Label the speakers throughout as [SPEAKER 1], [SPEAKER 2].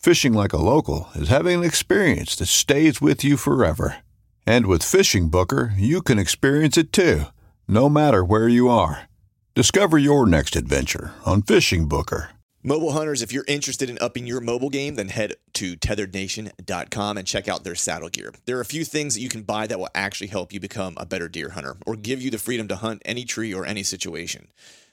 [SPEAKER 1] Fishing like a local is having an experience that stays with you forever. And with Fishing Booker, you can experience it too, no matter where you are. Discover your next adventure on Fishing Booker.
[SPEAKER 2] Mobile hunters, if you're interested in upping your mobile game, then head to tetherednation.com and check out their saddle gear. There are a few things that you can buy that will actually help you become a better deer hunter or give you the freedom to hunt any tree or any situation.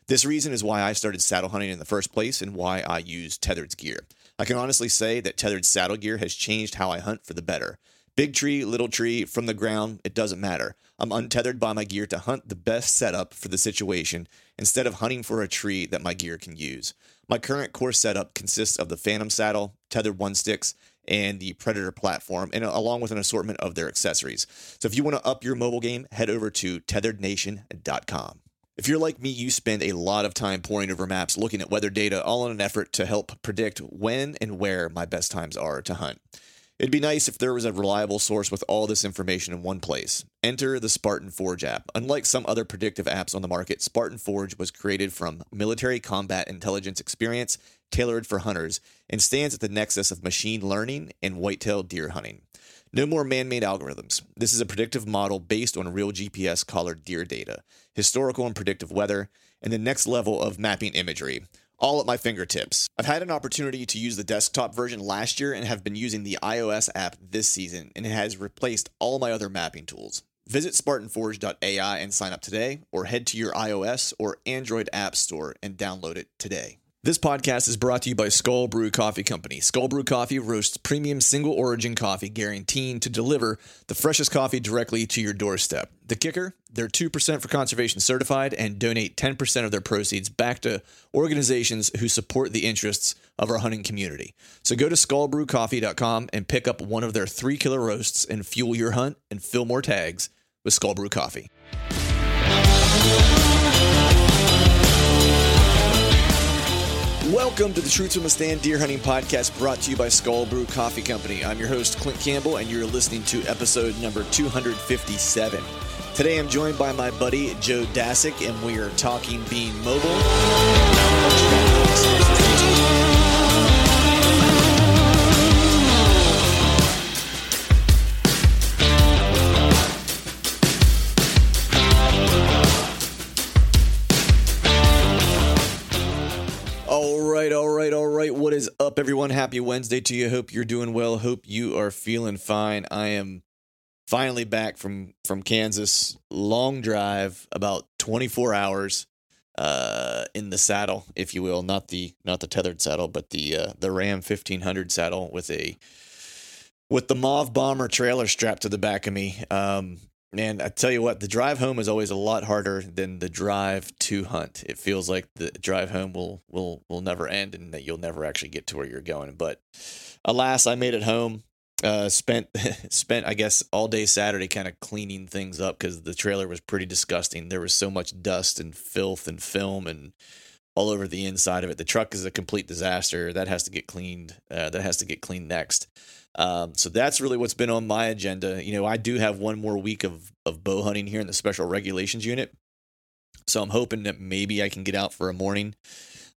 [SPEAKER 2] This reason is why I started saddle hunting in the first place and why I use Tethered's gear. I can honestly say that tethered saddle gear has changed how I hunt for the better. Big tree, little tree, from the ground, it doesn't matter. I'm untethered by my gear to hunt the best setup for the situation instead of hunting for a tree that my gear can use. My current course setup consists of the Phantom saddle, tethered one sticks, and the Predator platform, and uh, along with an assortment of their accessories. So if you want to up your mobile game, head over to tetherednation.com. If you're like me, you spend a lot of time poring over maps, looking at weather data, all in an effort to help predict when and where my best times are to hunt. It'd be nice if there was a reliable source with all this information in one place. Enter the Spartan Forge app. Unlike some other predictive apps on the market, Spartan Forge was created from military combat intelligence experience tailored for hunters and stands at the nexus of machine learning and whitetail deer hunting. No more man made algorithms. This is a predictive model based on real GPS collared deer data, historical and predictive weather, and the next level of mapping imagery all at my fingertips. I've had an opportunity to use the desktop version last year and have been using the iOS app this season, and it has replaced all my other mapping tools. Visit SpartanForge.ai and sign up today, or head to your iOS or Android app store and download it today. This podcast is brought to you by Skull Brew Coffee Company. Skull Brew Coffee roasts premium single origin coffee, guaranteed to deliver the freshest coffee directly to your doorstep. The kicker? They're 2% for conservation certified and donate 10% of their proceeds back to organizations who support the interests of our hunting community. So go to skullbrewcoffee.com and pick up one of their three killer roasts and fuel your hunt and fill more tags with Skull Brew Coffee. Welcome to the Truth from a Stand Deer Hunting Podcast brought to you by Skull Brew Coffee Company. I'm your host, Clint Campbell, and you're listening to episode number 257. Today I'm joined by my buddy Joe Dasick, and we are talking being mobile. Right. What is up, everyone? Happy Wednesday to you. Hope you're doing well. Hope you are feeling fine. I am finally back from from Kansas. Long drive, about 24 hours uh, in the saddle, if you will, not the not the tethered saddle, but the uh, the Ram 1500 saddle with a with the Mauve Bomber trailer strapped to the back of me. Um, Man, I tell you what, the drive home is always a lot harder than the drive to hunt. It feels like the drive home will will will never end and that you'll never actually get to where you're going. But alas, I made it home. Uh, spent spent I guess all day Saturday kind of cleaning things up because the trailer was pretty disgusting. There was so much dust and filth and film and all over the inside of it. The truck is a complete disaster. That has to get cleaned. Uh, that has to get cleaned next. Um, so that's really what's been on my agenda. You know, I do have one more week of of bow hunting here in the special regulations unit, so I'm hoping that maybe I can get out for a morning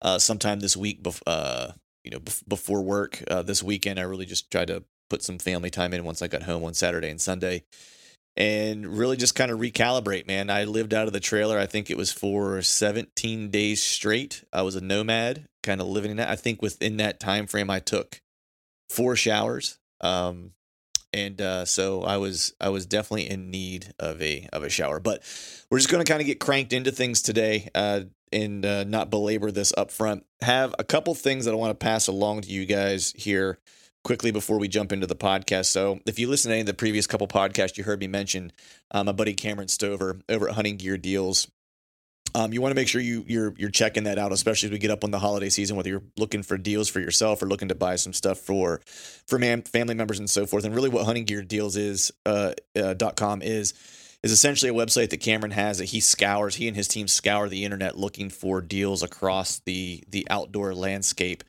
[SPEAKER 2] uh, sometime this week. Bef- uh, you know, bef- before work uh, this weekend, I really just tried to put some family time in once I got home on Saturday and Sunday, and really just kind of recalibrate. Man, I lived out of the trailer. I think it was for 17 days straight. I was a nomad, kind of living in that. I think within that time frame, I took four showers. Um, and uh, so I was I was definitely in need of a of a shower. But we're just going to kind of get cranked into things today uh, and uh, not belabor this up front. Have a couple things that I want to pass along to you guys here quickly before we jump into the podcast. So if you listen to any of the previous couple podcasts, you heard me mention uh, my buddy Cameron Stover over at Hunting Gear Deals. Um, you want to make sure you you're you're checking that out, especially as we get up on the holiday season. Whether you're looking for deals for yourself or looking to buy some stuff for for man, family members and so forth. And really, what Hunting Gear Deals is uh, uh, com is is essentially a website that Cameron has that he scours. He and his team scour the internet looking for deals across the the outdoor landscape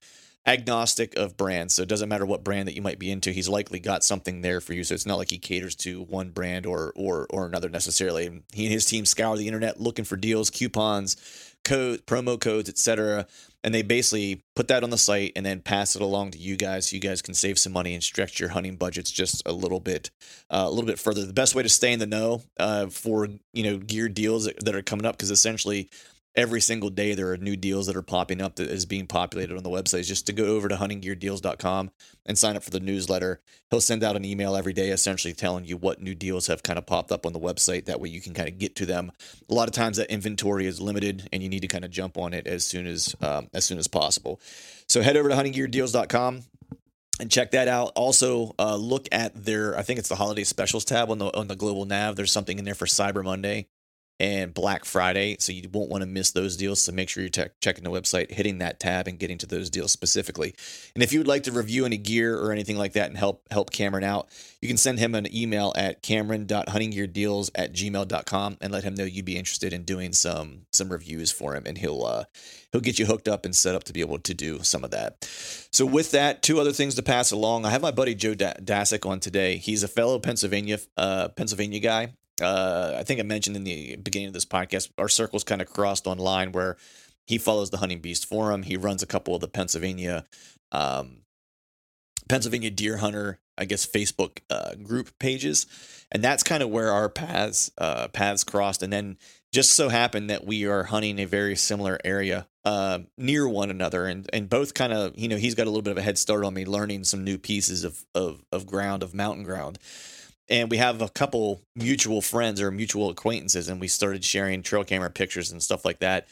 [SPEAKER 2] agnostic of brands. So it doesn't matter what brand that you might be into. He's likely got something there for you. So it's not like he caters to one brand or or or another necessarily. He and his team scour the internet looking for deals, coupons, code, promo codes, etc. And they basically put that on the site and then pass it along to you guys, so you guys can save some money and stretch your hunting budgets just a little bit, uh, a little bit further. The best way to stay in the know uh, for you know gear deals that are coming up, because essentially every single day there are new deals that are popping up that is being populated on the website just to go over to huntinggeardeals.com and sign up for the newsletter. He'll send out an email every day essentially telling you what new deals have kind of popped up on the website. That way you can kind of get to them. A lot of times that inventory is limited and you need to kind of jump on it as soon as um, as soon as possible. So head over to huntinggeardeals.com and check that out. Also, uh, look at their I think it's the holiday specials tab on the on the global nav. There's something in there for Cyber Monday and Black Friday. So you won't want to miss those deals. So make sure you're te- checking the website, hitting that tab, and getting to those deals specifically. And if you would like to review any gear or anything like that and help help Cameron out, you can send him an email at cameron.huntinggeardeals at gmail.com and let him know you'd be interested in doing some some reviews for him. And he'll uh, he'll get you hooked up and set up to be able to do some of that. So with that, two other things to pass along. I have my buddy Joe Dasick on today. He's a fellow Pennsylvania uh, Pennsylvania guy uh, I think I mentioned in the beginning of this podcast, our circles kind of crossed online where he follows the Hunting Beast Forum. He runs a couple of the Pennsylvania, um, Pennsylvania Deer Hunter, I guess, Facebook uh, group pages, and that's kind of where our paths uh, paths crossed. And then just so happened that we are hunting a very similar area uh, near one another, and and both kind of you know he's got a little bit of a head start on me, learning some new pieces of of of ground of mountain ground and we have a couple mutual friends or mutual acquaintances and we started sharing trail camera pictures and stuff like that.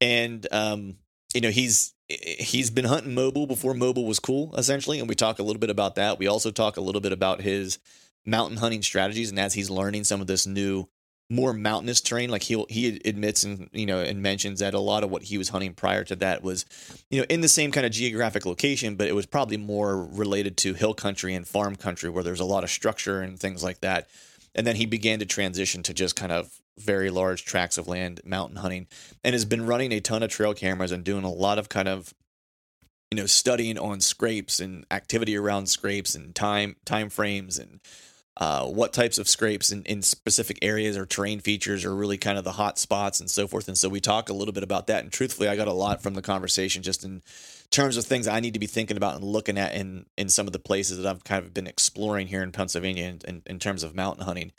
[SPEAKER 2] And um, you know he's he's been hunting mobile before mobile was cool essentially and we talk a little bit about that. We also talk a little bit about his mountain hunting strategies and as he's learning some of this new more mountainous terrain. Like he he admits and you know and mentions that a lot of what he was hunting prior to that was, you know, in the same kind of geographic location, but it was probably more related to hill country and farm country where there's a lot of structure and things like that. And then he began to transition to just kind of very large tracts of land mountain hunting and has been running a ton of trail cameras and doing a lot of kind of you know studying on scrapes and activity around scrapes and time time frames and uh, what types of scrapes in, in specific areas or terrain features are really kind of the hot spots and so forth. And so we talk a little bit about that. And truthfully, I got a lot from the conversation just in terms of things I need to be thinking about and looking at in in some of the places that I've kind of been exploring here in Pennsylvania in, in, in terms of mountain hunting.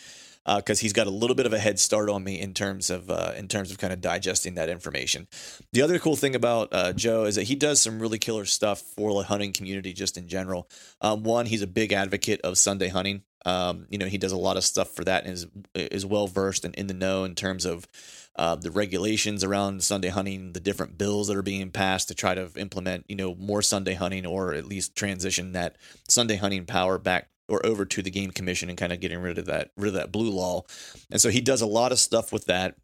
[SPEAKER 2] Because uh, he's got a little bit of a head start on me in terms of uh, in terms of kind of digesting that information. The other cool thing about uh, Joe is that he does some really killer stuff for the hunting community just in general. Um, one, he's a big advocate of Sunday hunting. Um, you know, he does a lot of stuff for that and is is well versed and in the know in terms of uh, the regulations around Sunday hunting, the different bills that are being passed to try to implement, you know, more Sunday hunting or at least transition that Sunday hunting power back or over to the game commission and kind of getting rid of that rid of that blue law. And so he does a lot of stuff with that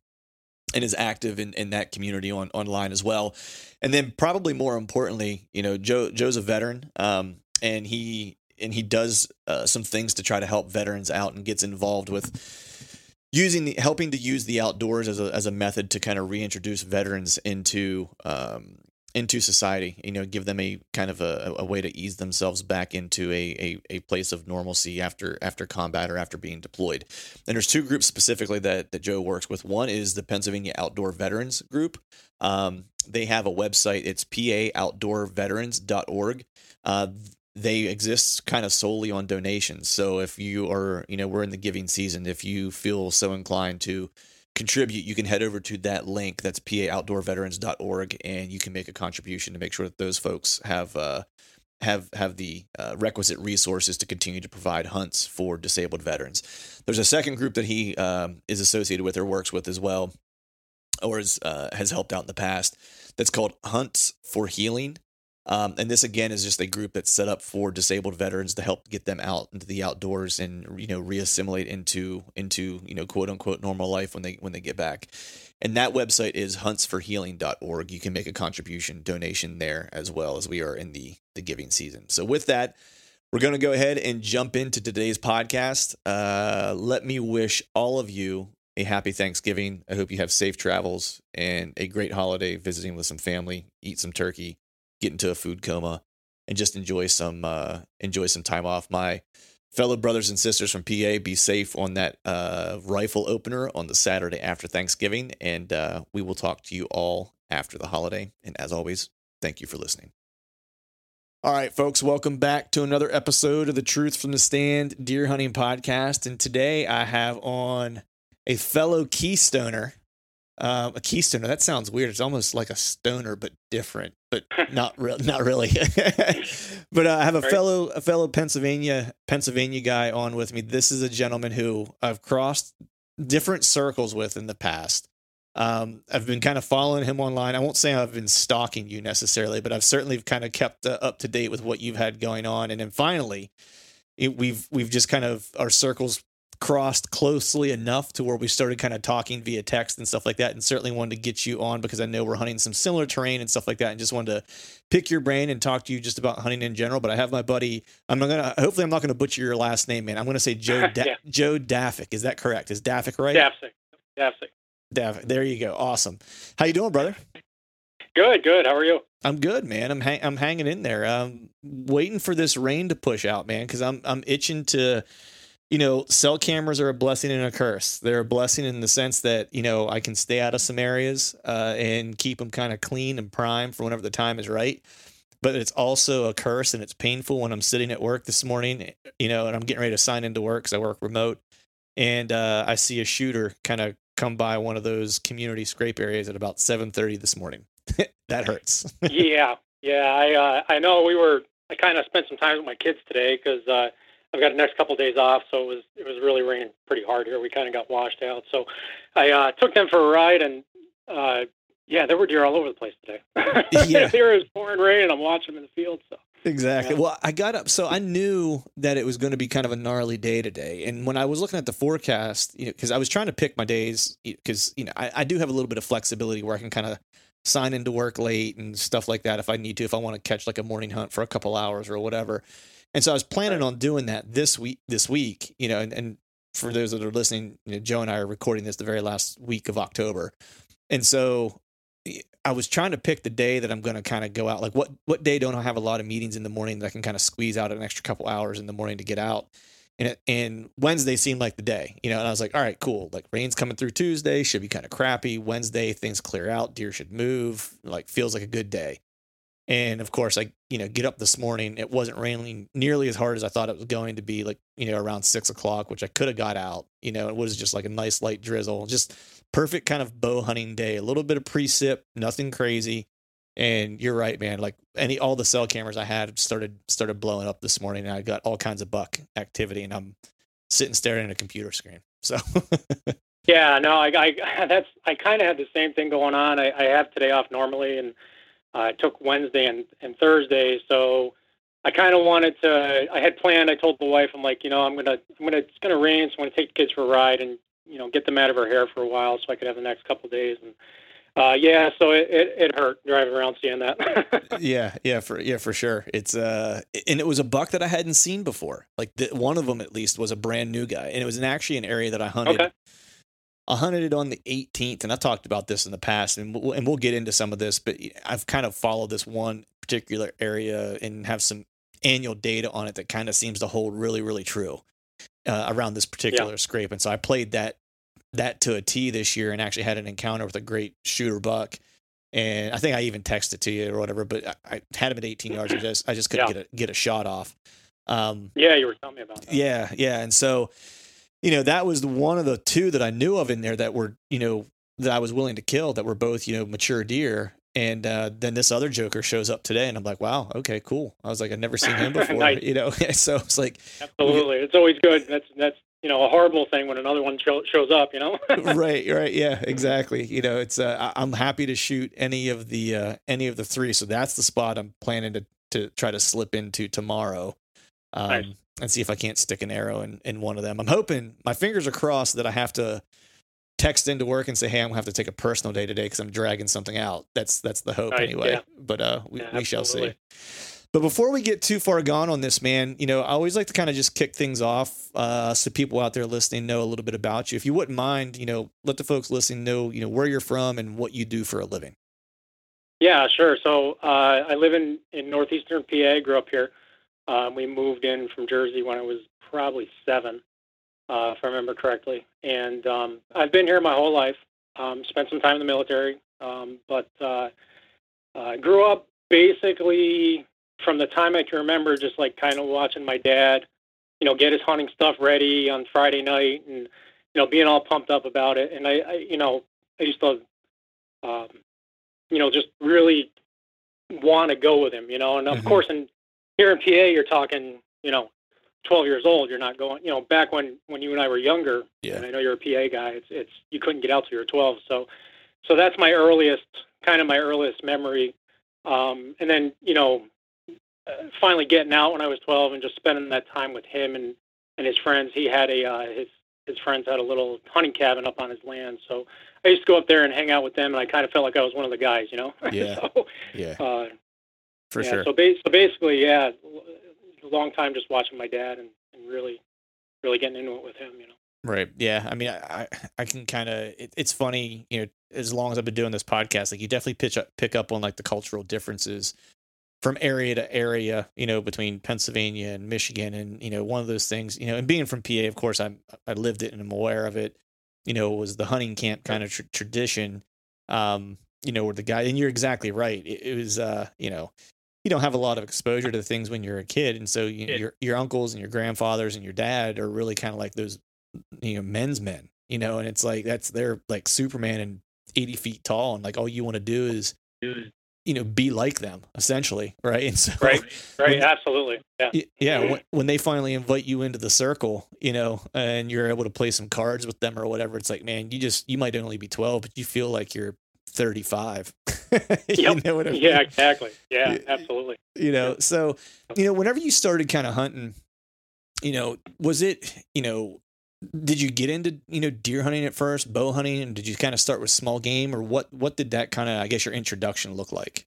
[SPEAKER 2] and is active in, in that community on online as well. And then probably more importantly, you know, Joe Joe's a veteran. Um, and he and he does uh, some things to try to help veterans out and gets involved with using the helping to use the outdoors as a as a method to kind of reintroduce veterans into um, into society. You know, give them a kind of a, a way to ease themselves back into a, a a place of normalcy after after combat or after being deployed. And there's two groups specifically that that Joe works with. One is the Pennsylvania Outdoor Veterans Group. Um, they have a website. It's paoutdoorveterans.org. Uh, they exist kind of solely on donations. So if you are, you know, we're in the giving season. If you feel so inclined to contribute, you can head over to that link. That's paoutdoorveterans.org, and you can make a contribution to make sure that those folks have uh, have have the uh, requisite resources to continue to provide hunts for disabled veterans. There's a second group that he um, is associated with or works with as well, or is, uh, has helped out in the past. That's called Hunts for Healing. Um, and this again is just a group that's set up for disabled veterans to help get them out into the outdoors and you know reassimilate into into you know quote unquote normal life when they when they get back. And that website is huntsforhealing.org. You can make a contribution donation there as well as we are in the the giving season. So with that, we're going to go ahead and jump into today's podcast. Uh, let me wish all of you a happy Thanksgiving. I hope you have safe travels and a great holiday visiting with some family, eat some turkey get into a food coma and just enjoy some uh, enjoy some time off. My fellow brothers and sisters from PA, be safe on that uh, rifle opener on the Saturday after Thanksgiving, and uh, we will talk to you all after the holiday. And as always, thank you for listening. All right, folks, welcome back to another episode of the Truth from the Stand Deer Hunting Podcast. And today I have on a fellow Keystoner um, a keystoner. That sounds weird. It's almost like a stoner, but different, but not real, not really. but uh, I have a fellow, a fellow Pennsylvania, Pennsylvania guy on with me. This is a gentleman who I've crossed different circles with in the past. Um, I've been kind of following him online. I won't say I've been stalking you necessarily, but I've certainly kind of kept uh, up to date with what you've had going on. And then finally, it, we've we've just kind of our circles crossed closely enough to where we started kind of talking via text and stuff like that. And certainly wanted to get you on because I know we're hunting some similar terrain and stuff like that. And just wanted to pick your brain and talk to you just about hunting in general. But I have my buddy. I'm not gonna. Hopefully, I'm not gonna butcher your last name, man. I'm gonna say Joe da- yeah. Joe Daffick. Is that correct? Is Daffick right?
[SPEAKER 3] Daffick. Daffick.
[SPEAKER 2] Daffick. There you go. Awesome. How you doing, brother?
[SPEAKER 3] Good. Good. How are you?
[SPEAKER 2] I'm good, man. I'm hang- I'm hanging in there. I'm waiting for this rain to push out, man, because I'm I'm itching to you know, cell cameras are a blessing and a curse. They're a blessing in the sense that, you know, I can stay out of some areas uh, and keep them kind of clean and prime for whenever the time is right. But it's also a curse and it's painful when I'm sitting at work this morning, you know, and I'm getting ready to sign into work because I work remote. And uh, I see a shooter kind of come by one of those community scrape areas at about 7:30 this morning. that hurts.
[SPEAKER 3] yeah, yeah. I uh, I know we were. I kind of spent some time with my kids today because uh, I've got the next couple of days off, so it was it was really raining pretty hard here. We kind of got washed out, so I uh, took them for a ride, and uh, yeah, there were deer all over the place today. yeah, there was pouring rain, and I'm watching them in the field. So
[SPEAKER 2] exactly. Yeah. Well, I got up, so I knew that it was going to be kind of a gnarly day today, and when I was looking at the forecast, you know, because I was trying to pick my days, because you know I, I do have a little bit of flexibility where I can kind of sign into work late and stuff like that if I need to, if I want to catch like a morning hunt for a couple hours or whatever. And so I was planning on doing that this week. This week, you know, and, and for those that are listening, you know, Joe and I are recording this the very last week of October, and so eh, I was trying to pick the day that I'm going to kind of go out. Like, what what day don't I have a lot of meetings in the morning that I can kind of squeeze out an extra couple hours in the morning to get out? And it, and Wednesday seemed like the day, you know. And I was like, all right, cool. Like rain's coming through Tuesday, should be kind of crappy. Wednesday things clear out, deer should move. Like feels like a good day. And of course, I you know get up this morning. It wasn't raining nearly as hard as I thought it was going to be. Like you know around six o'clock, which I could have got out. You know, it was just like a nice light drizzle, just perfect kind of bow hunting day. A little bit of precip, nothing crazy. And you're right, man. Like any all the cell cameras I had started started blowing up this morning, and I got all kinds of buck activity, and I'm sitting staring at a computer screen. So.
[SPEAKER 3] yeah, no, I, I that's I kind of had the same thing going on. I, I have today off normally, and I took Wednesday and, and Thursday, so I kind of wanted to. I had planned. I told the wife, I'm like, you know, I'm gonna, I'm gonna, it's gonna rain, so I'm gonna take the kids for a ride and you know get them out of her hair for a while, so I could have the next couple of days. And uh, yeah, so it, it, it hurt driving around seeing that.
[SPEAKER 2] yeah, yeah, for yeah, for sure. It's uh, and it was a buck that I hadn't seen before. Like the, one of them at least was a brand new guy, and it was in actually an area that I hunted. Okay. I hunted it on the 18th, and I talked about this in the past, and we'll, and we'll get into some of this. But I've kind of followed this one particular area and have some annual data on it that kind of seems to hold really, really true uh, around this particular yeah. scrape. And so I played that that to a T this year, and actually had an encounter with a great shooter buck. And I think I even texted to you or whatever, but I, I had him at 18 yards. I just I just couldn't yeah. get a get a shot off.
[SPEAKER 3] Um, yeah, you were telling me about that.
[SPEAKER 2] Yeah, yeah, and so you know, that was the one of the two that I knew of in there that were, you know, that I was willing to kill that were both, you know, mature deer. And uh, then this other Joker shows up today, and I'm like, wow, okay, cool. I was like, I've never seen him before, nice. you know. so it's like,
[SPEAKER 3] absolutely, it's always good. That's that's you know a horrible thing when another one show, shows up, you know.
[SPEAKER 2] right, right, yeah, exactly. You know, it's uh, I'm happy to shoot any of the uh, any of the three, so that's the spot I'm planning to to try to slip into tomorrow. Um, nice and see if I can't stick an arrow in, in one of them. I'm hoping my fingers are crossed that I have to text into work and say, "Hey, I'm gonna have to take a personal day today because I'm dragging something out." That's that's the hope right, anyway. Yeah. But uh, we, yeah, we shall see. But before we get too far gone on this, man, you know, I always like to kind of just kick things off uh, so people out there listening know a little bit about you. If you wouldn't mind, you know, let the folks listening know, you know, where you're from and what you do for a living.
[SPEAKER 3] Yeah, sure. So uh, I live in in northeastern PA. Grew up here. Um, we moved in from Jersey when I was probably seven, uh, if I remember correctly. And um, I've been here my whole life. Um, spent some time in the military, um, but uh, uh, grew up basically from the time I can remember, just like kind of watching my dad, you know, get his hunting stuff ready on Friday night, and you know, being all pumped up about it. And I, I you know, I used to, um, you know, just really want to go with him, you know. And of mm-hmm. course, in here in PA, you're talking, you know, 12 years old. You're not going, you know, back when when you and I were younger. Yeah. And I know you're a PA guy. It's it's you couldn't get out till you're 12. So so that's my earliest kind of my earliest memory. Um, and then you know, uh, finally getting out when I was 12 and just spending that time with him and and his friends. He had a uh, his his friends had a little hunting cabin up on his land. So I used to go up there and hang out with them, and I kind of felt like I was one of the guys, you know.
[SPEAKER 2] Yeah.
[SPEAKER 3] so,
[SPEAKER 2] yeah. Uh, for yeah, sure.
[SPEAKER 3] So, ba- so basically, yeah, a long time just watching my dad and, and really, really getting into it with him, you know.
[SPEAKER 2] Right. Yeah. I mean, I I can kind of. It, it's funny, you know. As long as I've been doing this podcast, like you definitely pitch up, pick up on like the cultural differences from area to area. You know, between Pennsylvania and Michigan, and you know, one of those things. You know, and being from PA, of course, I I lived it and I'm aware of it. You know, was the hunting camp kind of tr- tradition. Um, you know, where the guy, and you're exactly right. It, it was, uh, you know, you don't have a lot of exposure to things when you're a kid, and so you, your your uncles and your grandfathers and your dad are really kind of like those you know men's men, you know, and it's like that's they're like Superman and eighty feet tall, and like all you want to do is you know be like them essentially, right? And so
[SPEAKER 3] right, right, when, absolutely, yeah,
[SPEAKER 2] yeah. When, when they finally invite you into the circle, you know, and you're able to play some cards with them or whatever, it's like, man, you just you might only be twelve, but you feel like you're 35.
[SPEAKER 3] you know I mean? Yeah, exactly. Yeah, absolutely.
[SPEAKER 2] You know, so, you know, whenever you started kind of hunting, you know, was it, you know, did you get into, you know, deer hunting at first, bow hunting, and did you kind of start with small game or what, what did that kind of, I guess your introduction look like?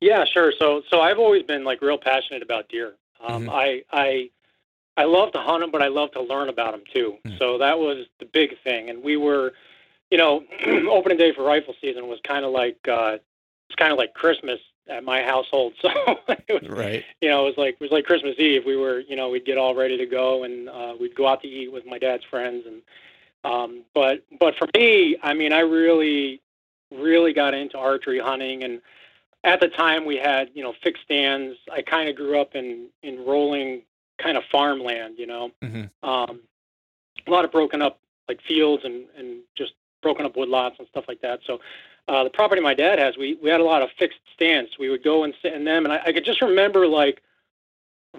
[SPEAKER 3] Yeah, sure. So, so I've always been like real passionate about deer. Um, mm-hmm. I, I, I love to hunt them, but I love to learn about them too. Mm-hmm. So that was the big thing. And we were, you know, opening day for rifle season was kind of like uh, it's kind of like Christmas at my household. So it
[SPEAKER 2] was, right,
[SPEAKER 3] you know, it was like it was like Christmas Eve. We were, you know, we'd get all ready to go and uh, we'd go out to eat with my dad's friends. And um, but but for me, I mean, I really really got into archery hunting and at the time we had you know fixed stands i kind of grew up in in rolling kind of farmland you know mm-hmm. um, a lot of broken up like fields and and just broken up woodlots and stuff like that. So uh, the property my dad has, we we had a lot of fixed stands. We would go and sit in them, and I, I could just remember like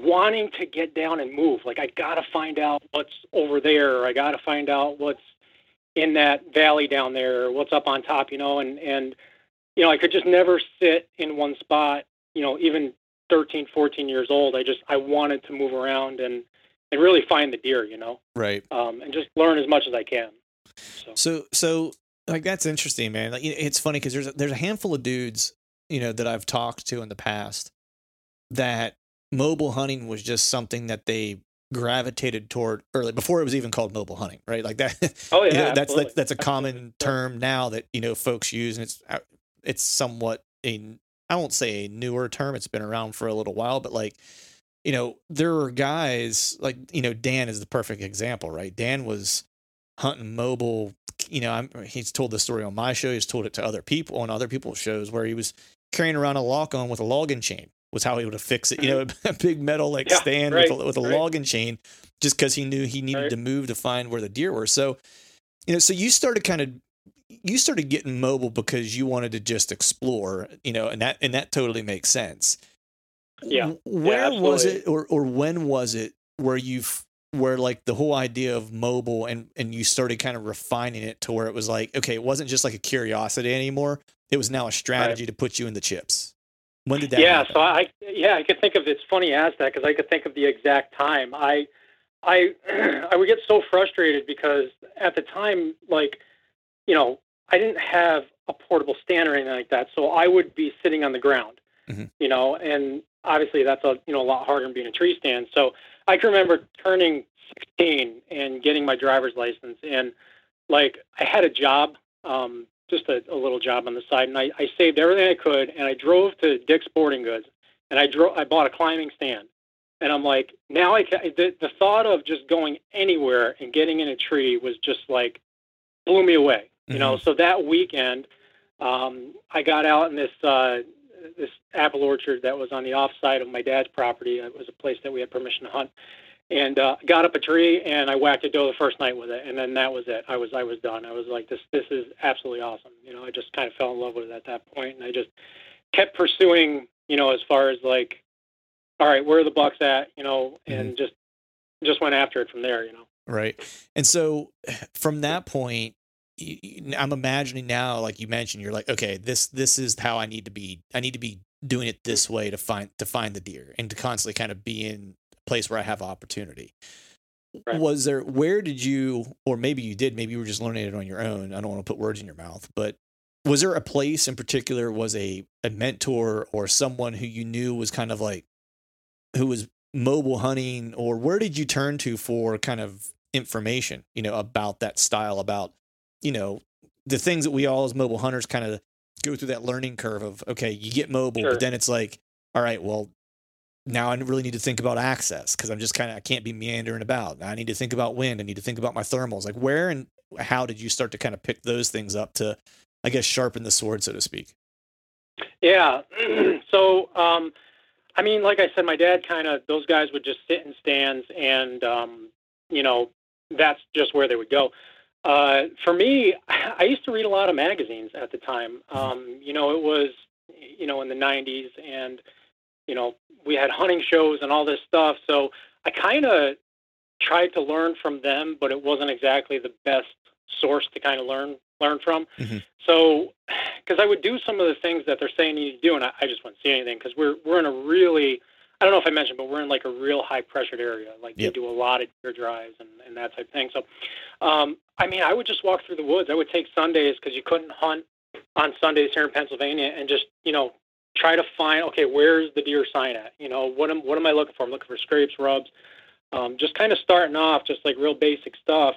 [SPEAKER 3] wanting to get down and move. Like I gotta find out what's over there. Or I gotta find out what's in that valley down there. Or what's up on top, you know. And and you know I could just never sit in one spot. You know, even 13, 14 years old. I just I wanted to move around and and really find the deer. You know,
[SPEAKER 2] right.
[SPEAKER 3] Um, and just learn as much as I can.
[SPEAKER 2] So, so, so like that's interesting, man. Like it's funny because there's a, there's a handful of dudes, you know, that I've talked to in the past that mobile hunting was just something that they gravitated toward early before it was even called mobile hunting, right? Like that.
[SPEAKER 3] Oh yeah,
[SPEAKER 2] you know, that's that's a common term now that you know folks use, and it's uh, it's somewhat a I won't say a newer term. It's been around for a little while, but like you know, there are guys like you know Dan is the perfect example, right? Dan was hunting mobile. You know, I'm, he's told the story on my show. He's told it to other people on other people's shows where he was carrying around a lock on with a logging chain was how he would fix it. You know, a big metal like
[SPEAKER 3] Yeah,
[SPEAKER 2] stand
[SPEAKER 3] right,
[SPEAKER 2] with a, with a
[SPEAKER 3] right.
[SPEAKER 2] logging chain, just because he knew he needed
[SPEAKER 3] Right.
[SPEAKER 2] to move to find where the deer were. So, you know, so you started kind of you started getting mobile because you wanted to just explore, you know, and that and that totally makes sense.
[SPEAKER 3] Yeah.
[SPEAKER 2] Where
[SPEAKER 3] Yeah,
[SPEAKER 2] was it or or when was it where you've where like the whole idea of mobile and and you started kind of refining it to where it was like, okay, it wasn't just like a curiosity anymore. It was now a strategy to put you in the chips. When did that
[SPEAKER 3] yeah
[SPEAKER 2] happen?
[SPEAKER 3] so i yeah i could think of it's funny you asked that because i could think of the exact time i i i would get so frustrated because at the time like you know i didn't have a portable stand or anything like that so i would be sitting on the ground
[SPEAKER 2] Mhm.
[SPEAKER 3] you know and obviously that's a you know a lot harder than being a tree stand so i can remember turning 16 and getting my driver's license and like i had a job um just a, a little job on the side, and I, I saved everything I could, and I drove to Dick's Sporting Goods, and I drove. I bought a climbing stand, and I'm like, now I ca- the the thought of just going anywhere and getting in a tree was just like blew me away, you know. So that weekend, um, I got out in this uh, this apple orchard that was on the off side of my dad's property. It was a place that we had permission to hunt, and uh, got up a tree and I whacked a doe the first night with it, and then that was it. I was I was done. I was like, this this is absolutely awesome. You know, I just kind of fell in love with it at that point, and I just kept pursuing. You know, as far as like, all right, where are the bucks at? You know, and just just went after it from there. You know.
[SPEAKER 2] Right. And so from that point, I'm imagining now, like you mentioned, you're like, okay, this this is how I need to be. I need to be doing it this way to find to find the deer and to constantly kind of be in a place where I have opportunity.
[SPEAKER 3] Right.
[SPEAKER 2] Was there where did you or maybe you did, maybe you were just learning it on your own. I don't want to put words in your mouth, but was there a place in particular, was a, a mentor or someone who you knew was kind of like who was mobile hunting or where did you turn to for kind of information you know about that style about you know the things that we all as mobile hunters kind of go through that learning curve of okay you get mobile
[SPEAKER 3] Sure.
[SPEAKER 2] but then it's like all right well now i really need to think about access because i'm just kind of i can't be meandering about i need to think about wind i need to think about my thermals like where and how did you start to kind of pick those things up to i guess sharpen the sword so to speak
[SPEAKER 3] Yeah. so, um, I mean, like I said, my dad kind of those guys would just sit in stands, and um, you know, that's just where they would go. Uh, for me, I used to read a lot of magazines at the time. Um, you know, it was you know in the '90s, and you know we had hunting shows and all this stuff. So I kind of tried to learn from them, but it wasn't exactly the best source to kind of learn learn from.
[SPEAKER 2] Mhm.
[SPEAKER 3] So, because I would do some of the things that they're saying you need to do, and I, I just wouldn't see anything because we're we're in a really I don't know if I mentioned, but we're in like a real high pressured area. Like
[SPEAKER 2] Yep.
[SPEAKER 3] they do a lot of deer drives and, and that type of thing. So, um, I mean, I would just walk through the woods. I would take Sundays because you couldn't hunt on Sundays here in Pennsylvania, and just you know try to find okay, where's the deer sign at? You know, what am what am I looking for? I'm looking for scrapes, rubs. Um, just kind of starting off, just like real basic stuff,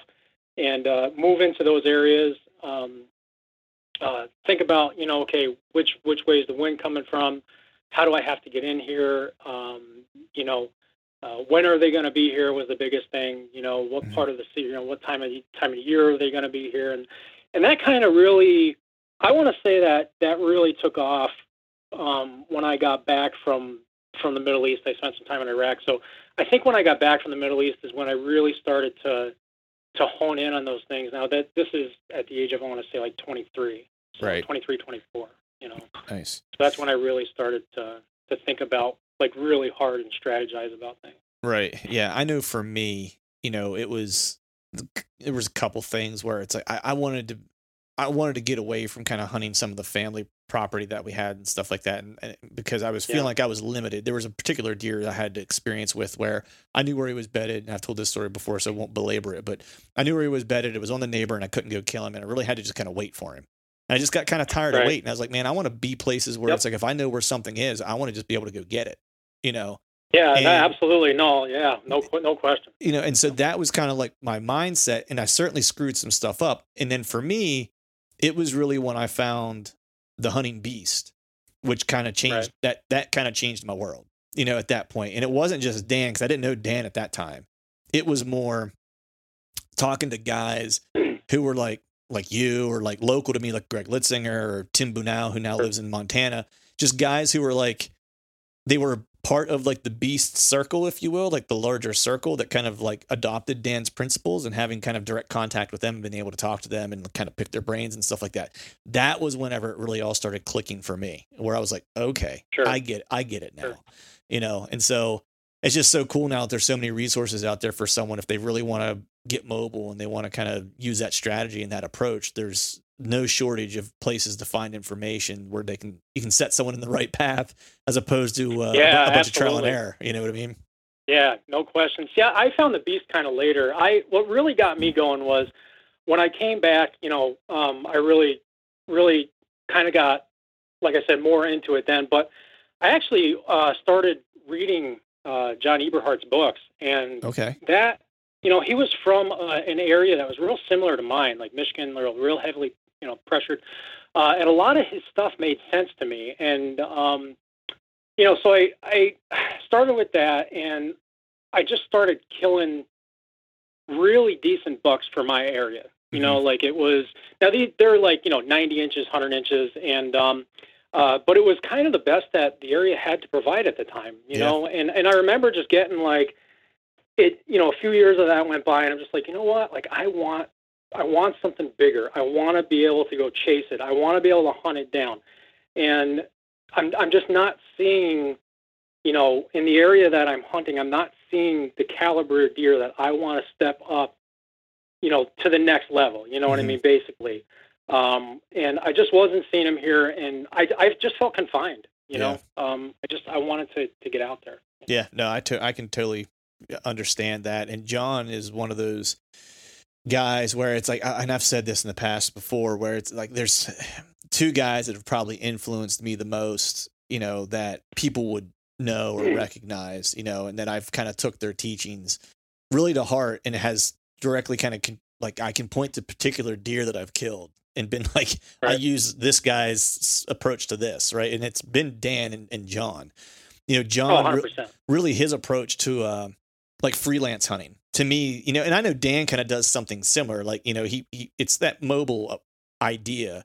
[SPEAKER 3] and uh, move into those areas. Um, uh, think about you know okay, which which way is the wind coming from? How do I have to get in here? Um, you know, uh, when are they going to be here? Was the biggest thing. You know, what
[SPEAKER 2] Mhm.
[SPEAKER 3] part of the se- you know what time of time of year are they going to be here? And and that kind of really, I want to say that that really took off um, when I got back from from the Middle East. I spent some time in Iraq, so I think when I got back from the Middle East is when I really started to to hone in on those things. Now that this is at the age of I want to say like 23, so
[SPEAKER 2] Right.
[SPEAKER 3] 23, 24. You know,
[SPEAKER 2] nice
[SPEAKER 3] so that's when I really started to to think about like really hard and strategize about things.
[SPEAKER 2] Right. Yeah. I know for me, you know, it was there was a couple things where it's like I, I wanted to I wanted to get away from kind of hunting some of the family property that we had and stuff like that, and, and because I was feeling
[SPEAKER 3] Yeah.
[SPEAKER 2] like I was limited. There was a particular deer I had to experience with where I knew where he was bedded, and I've told this story before, so I won't belabor it. But I knew where he was bedded. It was on the neighbor, and I couldn't go kill him, and I really had to just kind of wait for him. And I just got kind of tired of
[SPEAKER 3] Right.
[SPEAKER 2] waiting. I was like, man, I want to be places where
[SPEAKER 3] Yep.
[SPEAKER 2] it's like if I know where something is, I want to just be able to go get it. You know,
[SPEAKER 3] Yeah,
[SPEAKER 2] And-
[SPEAKER 3] no, absolutely. No, yeah, no, no question.
[SPEAKER 2] you know, and so that was kind of like my mindset, and I certainly screwed some stuff up. And then for me, it was really when I found the hunting beast, which kind of changed
[SPEAKER 3] Right.
[SPEAKER 2] that that kind of changed my world, you know, at that point. And it wasn't just Dan because I didn't know Dan at that time. It was more talking to guys who were like like you or like local to me, like Greg Litzinger or Tim Bunau, who now lives in Montana. Just guys who were like they were part of like the beast circle, if you will, like the larger circle that kind of like adopted Dan's principles and having kind of direct contact with them and being able to talk to them and kind of pick their brains and stuff like that. That was whenever it really all started clicking for me, where I was like, okay,
[SPEAKER 3] Sure.
[SPEAKER 2] I get I get it now.
[SPEAKER 3] Sure.
[SPEAKER 2] You know, and so it's just so cool now that there's so many resources out there for someone if they really want to get mobile and they want to kind of use that strategy and that approach. There's no shortage of places to find information where they can you can set someone in the right path as opposed to uh,
[SPEAKER 3] Yeah,
[SPEAKER 2] a bunch of trial and error. You know what I mean?
[SPEAKER 3] Yeah, no questions. Yeah, I found the beast kind of later. I what really got me going was when I came back. You know, um, I really, really kind of got, like I said, more into it then. But I actually uh, started reading uh, John Eberhart's books, and
[SPEAKER 2] Okay.
[SPEAKER 3] that you know he was from uh, an area that was real similar to mine, like Michigan, real, real heavily you know pressured, uh, and a lot of his stuff made sense to me. And um, you know, so I I started with that, and I just started killing really decent bucks for my area. You know, like it was now these they're like you know 90 inches, 100 inches, and um, uh, but it was kind of the best that the area had to provide at the time. You
[SPEAKER 2] Yeah.
[SPEAKER 3] know, and and I remember just getting like it. You know, a few years of that went by, and I'm just like, you know what? Like I want I want something bigger. I want to be able to go chase it. I want to be able to hunt it down, and I'm I'm just not seeing. You know, in the area that I'm hunting, I'm not seeing the caliber of deer that I want to step up you know, to the next level. You know what I
[SPEAKER 2] Mhm.
[SPEAKER 3] mean? Basically. Um, and I just wasn't seeing him here, and I, I just felt confined. You know, um, I just I wanted to to get out there.
[SPEAKER 2] Yeah, no, I to- I can totally understand that. And John is one of those guys where it's like, and I've said this in the past before, where it's like there's two guys that have probably influenced me the most, you know, that people would know or recognize, you know, and that I've kind of took their teachings really to heart, and it has directly kind of con- like I can point to particular deer that I've killed and been like, I use this guy's approach to this, right? And it's been Dan and, and John. You know,
[SPEAKER 3] Oh,
[SPEAKER 2] John
[SPEAKER 3] 100
[SPEAKER 2] re- really his approach to uh, like freelance hunting. To me you know and i know dan kind of does something similar like you know he, he it's that mobile uh, idea.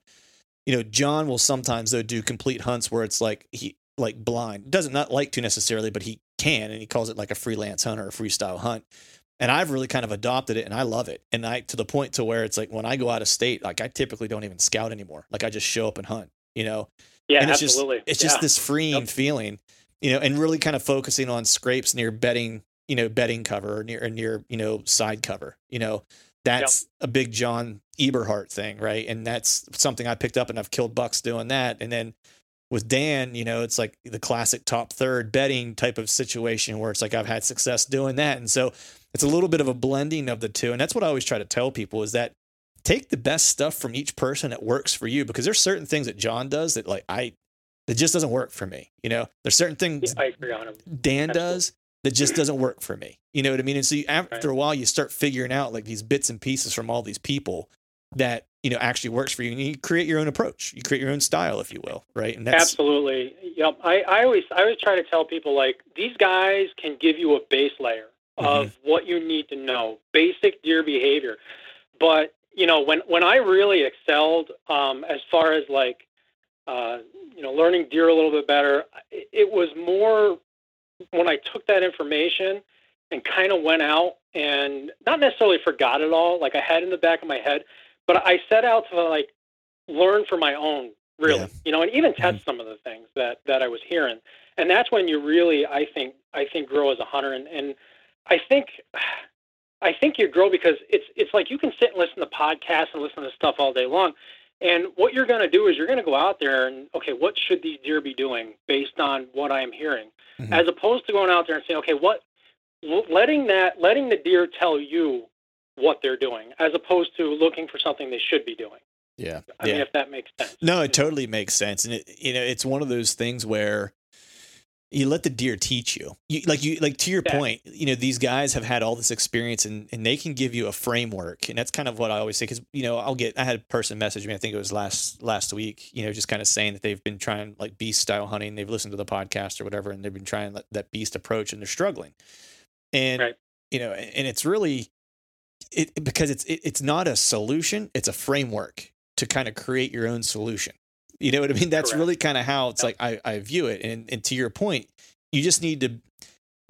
[SPEAKER 2] You know john will sometimes though do complete hunts where it's like he like blind. Doesn't not like to necessarily but he can and he calls it like a freelance hunt or a freestyle hunt and i've really kind of adopted it and i love it and i to the point to where it's like when i go out of state like i typically don't even scout anymore like i just show up and hunt you know
[SPEAKER 3] Yeah,
[SPEAKER 2] and it's
[SPEAKER 3] absolutely.
[SPEAKER 2] just it's just
[SPEAKER 3] Yeah.
[SPEAKER 2] this freeing
[SPEAKER 3] Yep.
[SPEAKER 2] feeling, you know, and really kind of focusing on scrapes near bedding, you know, bedding cover or near or near, you know, side cover. You know, that's a big John Eberhart thing, right? And that's something I picked up and I've killed bucks doing that. And then with Dan, you know, it's like the classic top third bedding type of situation where it's like I've had success doing that. And so it's a little bit of a blending of the two. And that's what I always try to tell people is that take the best stuff from each person that works for you because there's certain things that John does that like I that just doesn't work for me. You know, there's certain things
[SPEAKER 3] on.
[SPEAKER 2] Dan
[SPEAKER 3] Absolutely.
[SPEAKER 2] does that just doesn't work for me. You know what I mean? And so you, after
[SPEAKER 3] Right.
[SPEAKER 2] a while, you start figuring out like these bits and pieces from all these people that you know actually works for you, and you create your own approach. You create your own style, if you will, right? And that's
[SPEAKER 3] Absolutely. Yep. I, I always I always try to tell people like these guys can give you a base layer of
[SPEAKER 2] Mm-hmm.
[SPEAKER 3] what you need to know, basic deer behavior. But you know, when when I really excelled um, as far as like uh, you know learning deer a little bit better, it, it was more when I took that information and kind of went out and not necessarily forgot it all, like I had in the back of my head, but I set out to like learn for my own really
[SPEAKER 2] Yeah.
[SPEAKER 3] you know and even test
[SPEAKER 2] Mhm.
[SPEAKER 3] some of the things that that i was hearing and that's when you really i think i think grow as a hunter and, and i think i think you grow because it's it's like you can sit and listen to podcasts and listen to stuff all day long and what you're going to do is you're going to go out there and okay what should these deer be doing based on what i'm hearing
[SPEAKER 2] Mhm.
[SPEAKER 3] as opposed to going out there and saying okay what letting that letting the deer tell you what they're doing as opposed to looking for something they should be doing
[SPEAKER 2] yeah,
[SPEAKER 3] I
[SPEAKER 2] yeah.
[SPEAKER 3] mean, if that makes sense.
[SPEAKER 2] No, it totally makes sense, and it you know it's one of those things where you let the deer teach you. you like you like to your yeah. point you know these guys have had all this experience and, and they can give you a framework and that's kind of what i always say because you know i'll get i had a person message me i think it was last last week you know just kind of saying that they've been trying like beast style hunting they've listened to the podcast or whatever and they've been trying that beast approach and they're struggling and right. you know and it's really it because it's it, it's not a solution it's a framework to kind of create your own solution you know what I mean? That's Correct. really kind of how it's yep. like I, I view it. And, and to your point, you just need to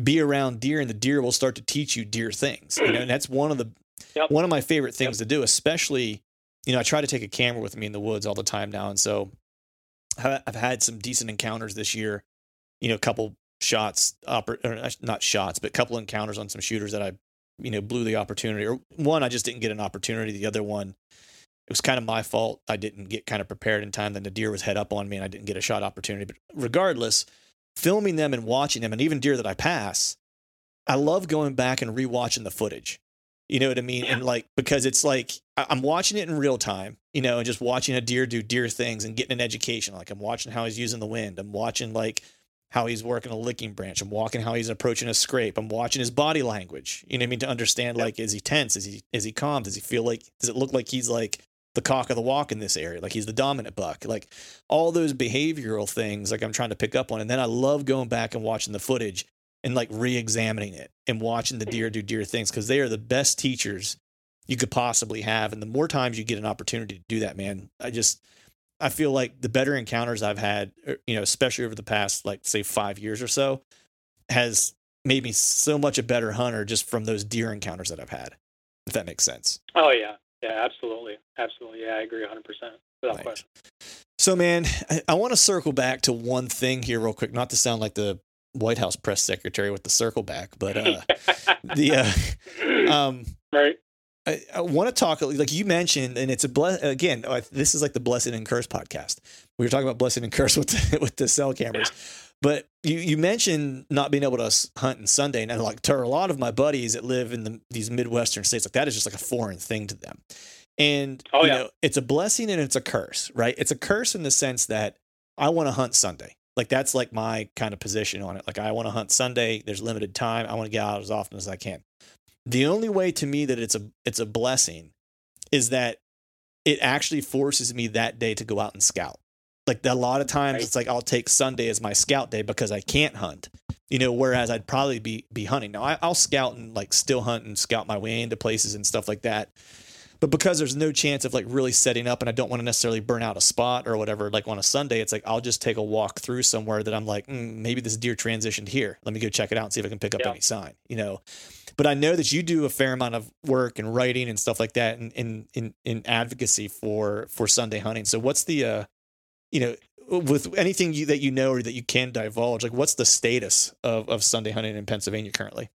[SPEAKER 2] be around deer and the deer will start to teach you deer things. You know, and that's one of the yep. one of my favorite things yep. to do, especially, you know, I try to take a camera with me in the woods all the time now. And so I've had some decent encounters this year, you know, a couple shots, oper- or uh, not shots, but a couple encounters on some shooters that I, you know, blew the opportunity. Or one, I just didn't get an opportunity. The other one, it was kind of my fault. I didn't get kind of prepared in time. Then the deer was head up on me and I didn't get a shot opportunity. But regardless, filming them and watching them, and even deer that I pass, I love going back and rewatching the footage. You know what I mean? Yeah. And like, because it's like I'm watching it in real time, you know, and just watching a deer do deer things and getting an education. Like I'm watching how he's using the wind. I'm watching like how he's working a licking branch. I'm walking how he's approaching a scrape. I'm watching his body language. You know what I mean? To understand like, is he tense? Is he is he calm? Does he feel like does it look like he's like the cock of the walk in this area. Like he's the dominant buck. Like all those behavioral things, like I'm trying to pick up on. And then I love going back and watching the footage and like re-examining it and watching the deer do deer things because they are the best teachers you could possibly have. And the more times you get an opportunity to do that, man, I just I feel like the better encounters I've had, er, you know, especially over the past like say five years or so, has made me so much a better hunter just from those deer encounters that I've had. If that makes sense.
[SPEAKER 3] Oh yeah, yeah, absolutely, absolutely. Yeah, I agree 100 percent without right. question.
[SPEAKER 2] So, man, I, I want to circle back to one thing here, real quick. Not to sound like the White House press secretary with the circle back, but uh, the uh, um,
[SPEAKER 3] right.
[SPEAKER 2] I, I want to talk like you mentioned, and it's a bless again. This is like the blessed and curse podcast. We were talking about blessed and curse with the, with the cell cameras, but you you mentioned not being able to hunt in Sunday, and like to a lot of my buddies that live in the, these midwestern states, like that is just like a foreign thing to them. And oh, yeah. you know, it's a blessing and it's a curse, right? It's a curse in the sense that I want to hunt Sunday. Like that's like my kind of position on it. Like I want to hunt Sunday. There's limited time. I want to get out as often as I can. The only way to me that it's a it's a blessing is that it actually forces me that day to go out and scout. Like a lot of times right. it's like I'll take Sunday as my scout day because I can't hunt. You know, whereas I'd probably be be hunting. Now I, I'll scout and like still hunt and scout my way into places and stuff like that but because there's no chance of like really setting up and I don't want to necessarily burn out a spot or whatever, like on a Sunday, it's like I'll just take a walk through somewhere that I'm like, mm, maybe this deer transitioned here. Let me go check it out and see if I can pick up yeah. any sign, you know. But I know that you do a fair amount of work and writing and stuff like that in in in, in advocacy for for Sunday hunting. So what's the uh you know with anything you, that you know or that you can divulge, like what's the status of, of Sunday hunting in Pennsylvania currently?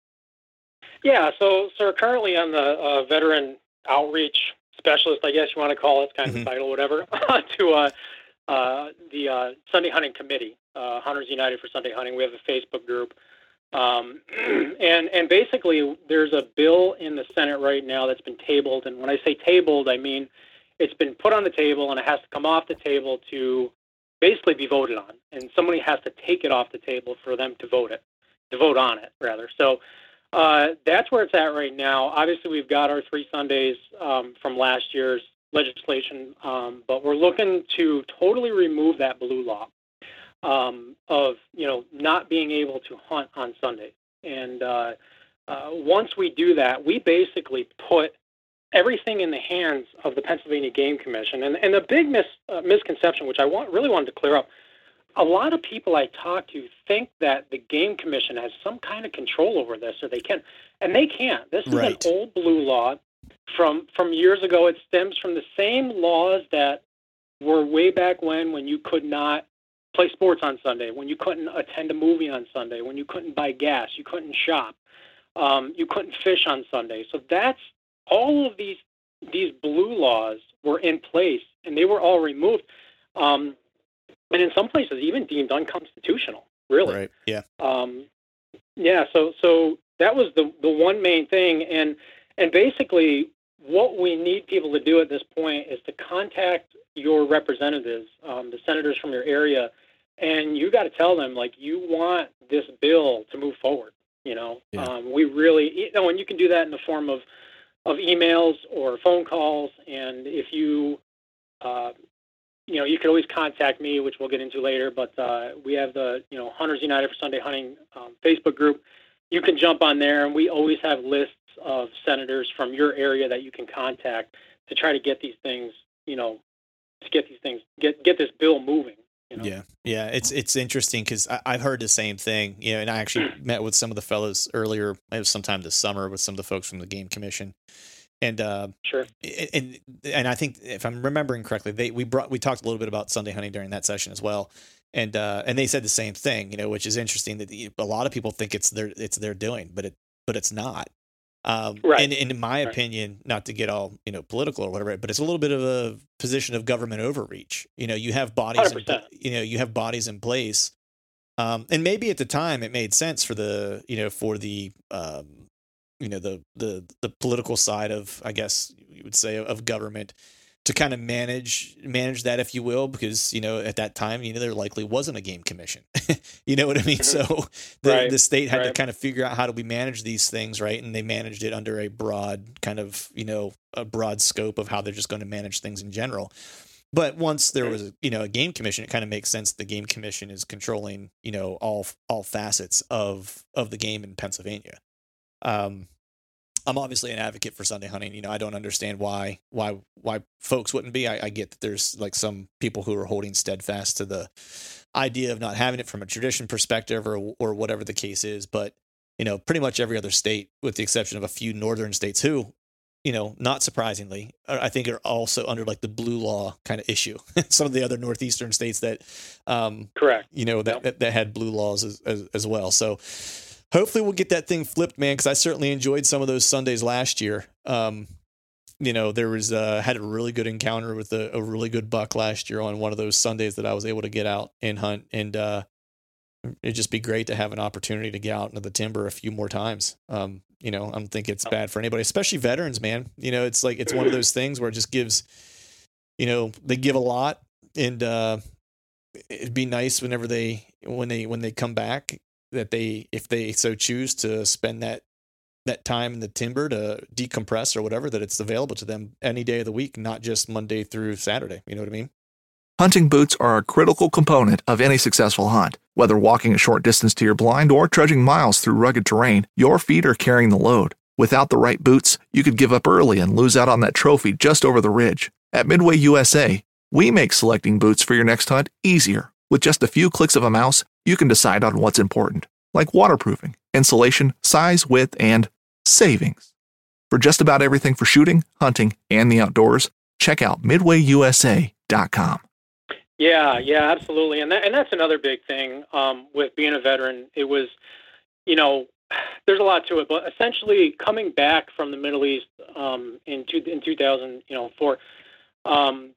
[SPEAKER 3] Yeah, so so currently on the uh, veteran outreach specialist, I guess you want to call it, it's kind of mm-hmm. the title, whatever, to uh, uh, the uh, Sunday Hunting Committee, uh, Hunters United for Sunday Hunting. We have a Facebook group. Um, and and basically, there's a bill in the Senate right now that's been tabled. And when I say tabled, I mean it's been put on the table and it has to come off the table to basically be voted on. And somebody has to take it off the table for them to vote it, to vote on it, rather. So uh, that's where it's at right now. Obviously, we've got our three Sundays um, from last year's legislation, um, but we're looking to totally remove that blue law um, of you know not being able to hunt on Sunday. And uh, uh, once we do that, we basically put everything in the hands of the Pennsylvania Game Commission. And, and the big mis, uh, misconception, which I want, really wanted to clear up, a lot of people I talk to think that the game commission has some kind of control over this, or they can, and they can't. This is right. an old blue law from from years ago. It stems from the same laws that were way back when, when you could not play sports on Sunday, when you couldn't attend a movie on Sunday, when you couldn't buy gas, you couldn't shop, um, you couldn't fish on Sunday. So that's all of these these blue laws were in place, and they were all removed. Um, and in some places even deemed unconstitutional. Really,
[SPEAKER 2] right? Yeah.
[SPEAKER 3] Um, yeah. So so that was the the one main thing, and and basically what we need people to do at this point is to contact your representatives, um, the senators from your area, and you got to tell them like you want this bill to move forward. You know,
[SPEAKER 2] Yeah.
[SPEAKER 3] um, we really, you know, and you can do that in the form of of emails or phone calls. And if you, uh, you know, you can always contact me, which we'll get into later. But uh, we have the, you know, Hunters United for Sunday Hunting um, Facebook group. You can jump on there, and we always have lists of senators from your area that you can contact to try to get these things, you know, to get these things, get get this bill moving. You know?
[SPEAKER 2] Yeah, yeah, it's it's interesting because I've heard the same thing, you know, and I actually met with some of the fellows earlier, it was sometime this summer with some of the folks from the game commission, and uh,
[SPEAKER 3] Sure.
[SPEAKER 2] and and I think if I'm remembering correctly, they we brought we talked a little bit about Sunday hunting during that session as well, and uh, and they said the same thing, you know, which is interesting that a lot of people think it's their it's their doing, but it but it's not. Um,
[SPEAKER 3] Right.
[SPEAKER 2] And, and in my
[SPEAKER 3] Right.
[SPEAKER 2] opinion, not to get all you know political or whatever, but it's a little bit of a position of government overreach. You know, you have bodies, in, you know, you have bodies in place, um, and maybe at the time it made sense for the you know for the um, you know the the the political side of I guess you would say of government to kind of manage manage that if you will because you know at that time you know there likely wasn't a game commission. You know what I mean? So the
[SPEAKER 3] Right,
[SPEAKER 2] the state had to kind of figure out how do we manage these things right? And they managed it under a broad kind of you know a broad scope of how they're just going to manage things in general. But once there was a, you know a game commission it kind of makes sense the game commission is controlling you know all all facets of of the game in Pennsylvania. Um I'm obviously an advocate for Sunday hunting. You know, I don't understand why why why folks wouldn't be. I, I get that there's like some people who are holding steadfast to the idea of not having it from a tradition perspective or or whatever the case is. But you know, pretty much every other state, with the exception of a few northern states, who you know, not surprisingly, I think are also under like the blue law kind of issue. some of the other northeastern states that um,
[SPEAKER 3] Correct.
[SPEAKER 2] you know that,
[SPEAKER 3] Yep.
[SPEAKER 2] that that had blue laws as, as, as well. So hopefully we'll get that thing flipped, man. Because I certainly enjoyed some of those Sundays last year. Um, you know, there was uh, had a really good encounter with a, a really good buck last year on one of those Sundays that I was able to get out and hunt, and uh, it'd just be great to have an opportunity to get out into the timber a few more times. Um, you know, I don't think it's bad for anybody, especially veterans, man. You know, it's like it's one of those things where it just gives, you know, they give a lot, and uh, it'd be nice whenever they when they when they come back that they if they so choose to spend that that time in the timber to decompress or whatever that it's available to them any day of the week not just monday through saturday you know what i mean
[SPEAKER 4] Hunting boots are a critical component of any successful hunt. Whether walking a short distance to your blind or trudging miles through rugged terrain, your feet are carrying the load. Without the right boots, you could give up early and lose out on that trophy just over the ridge. At Midway USA, we make selecting boots for your next hunt easier. With just a few clicks of a mouse, you can decide on what's important, like waterproofing, insulation, size, width, and savings. For just about everything for shooting, hunting, and the outdoors, check out midwayusa.com.
[SPEAKER 3] Yeah, yeah, absolutely, and that, and that's another big thing um, with being a veteran. It was, you know, there's a lot to it, but essentially coming back from the Middle East um, in two, in 2000, you know, for, um,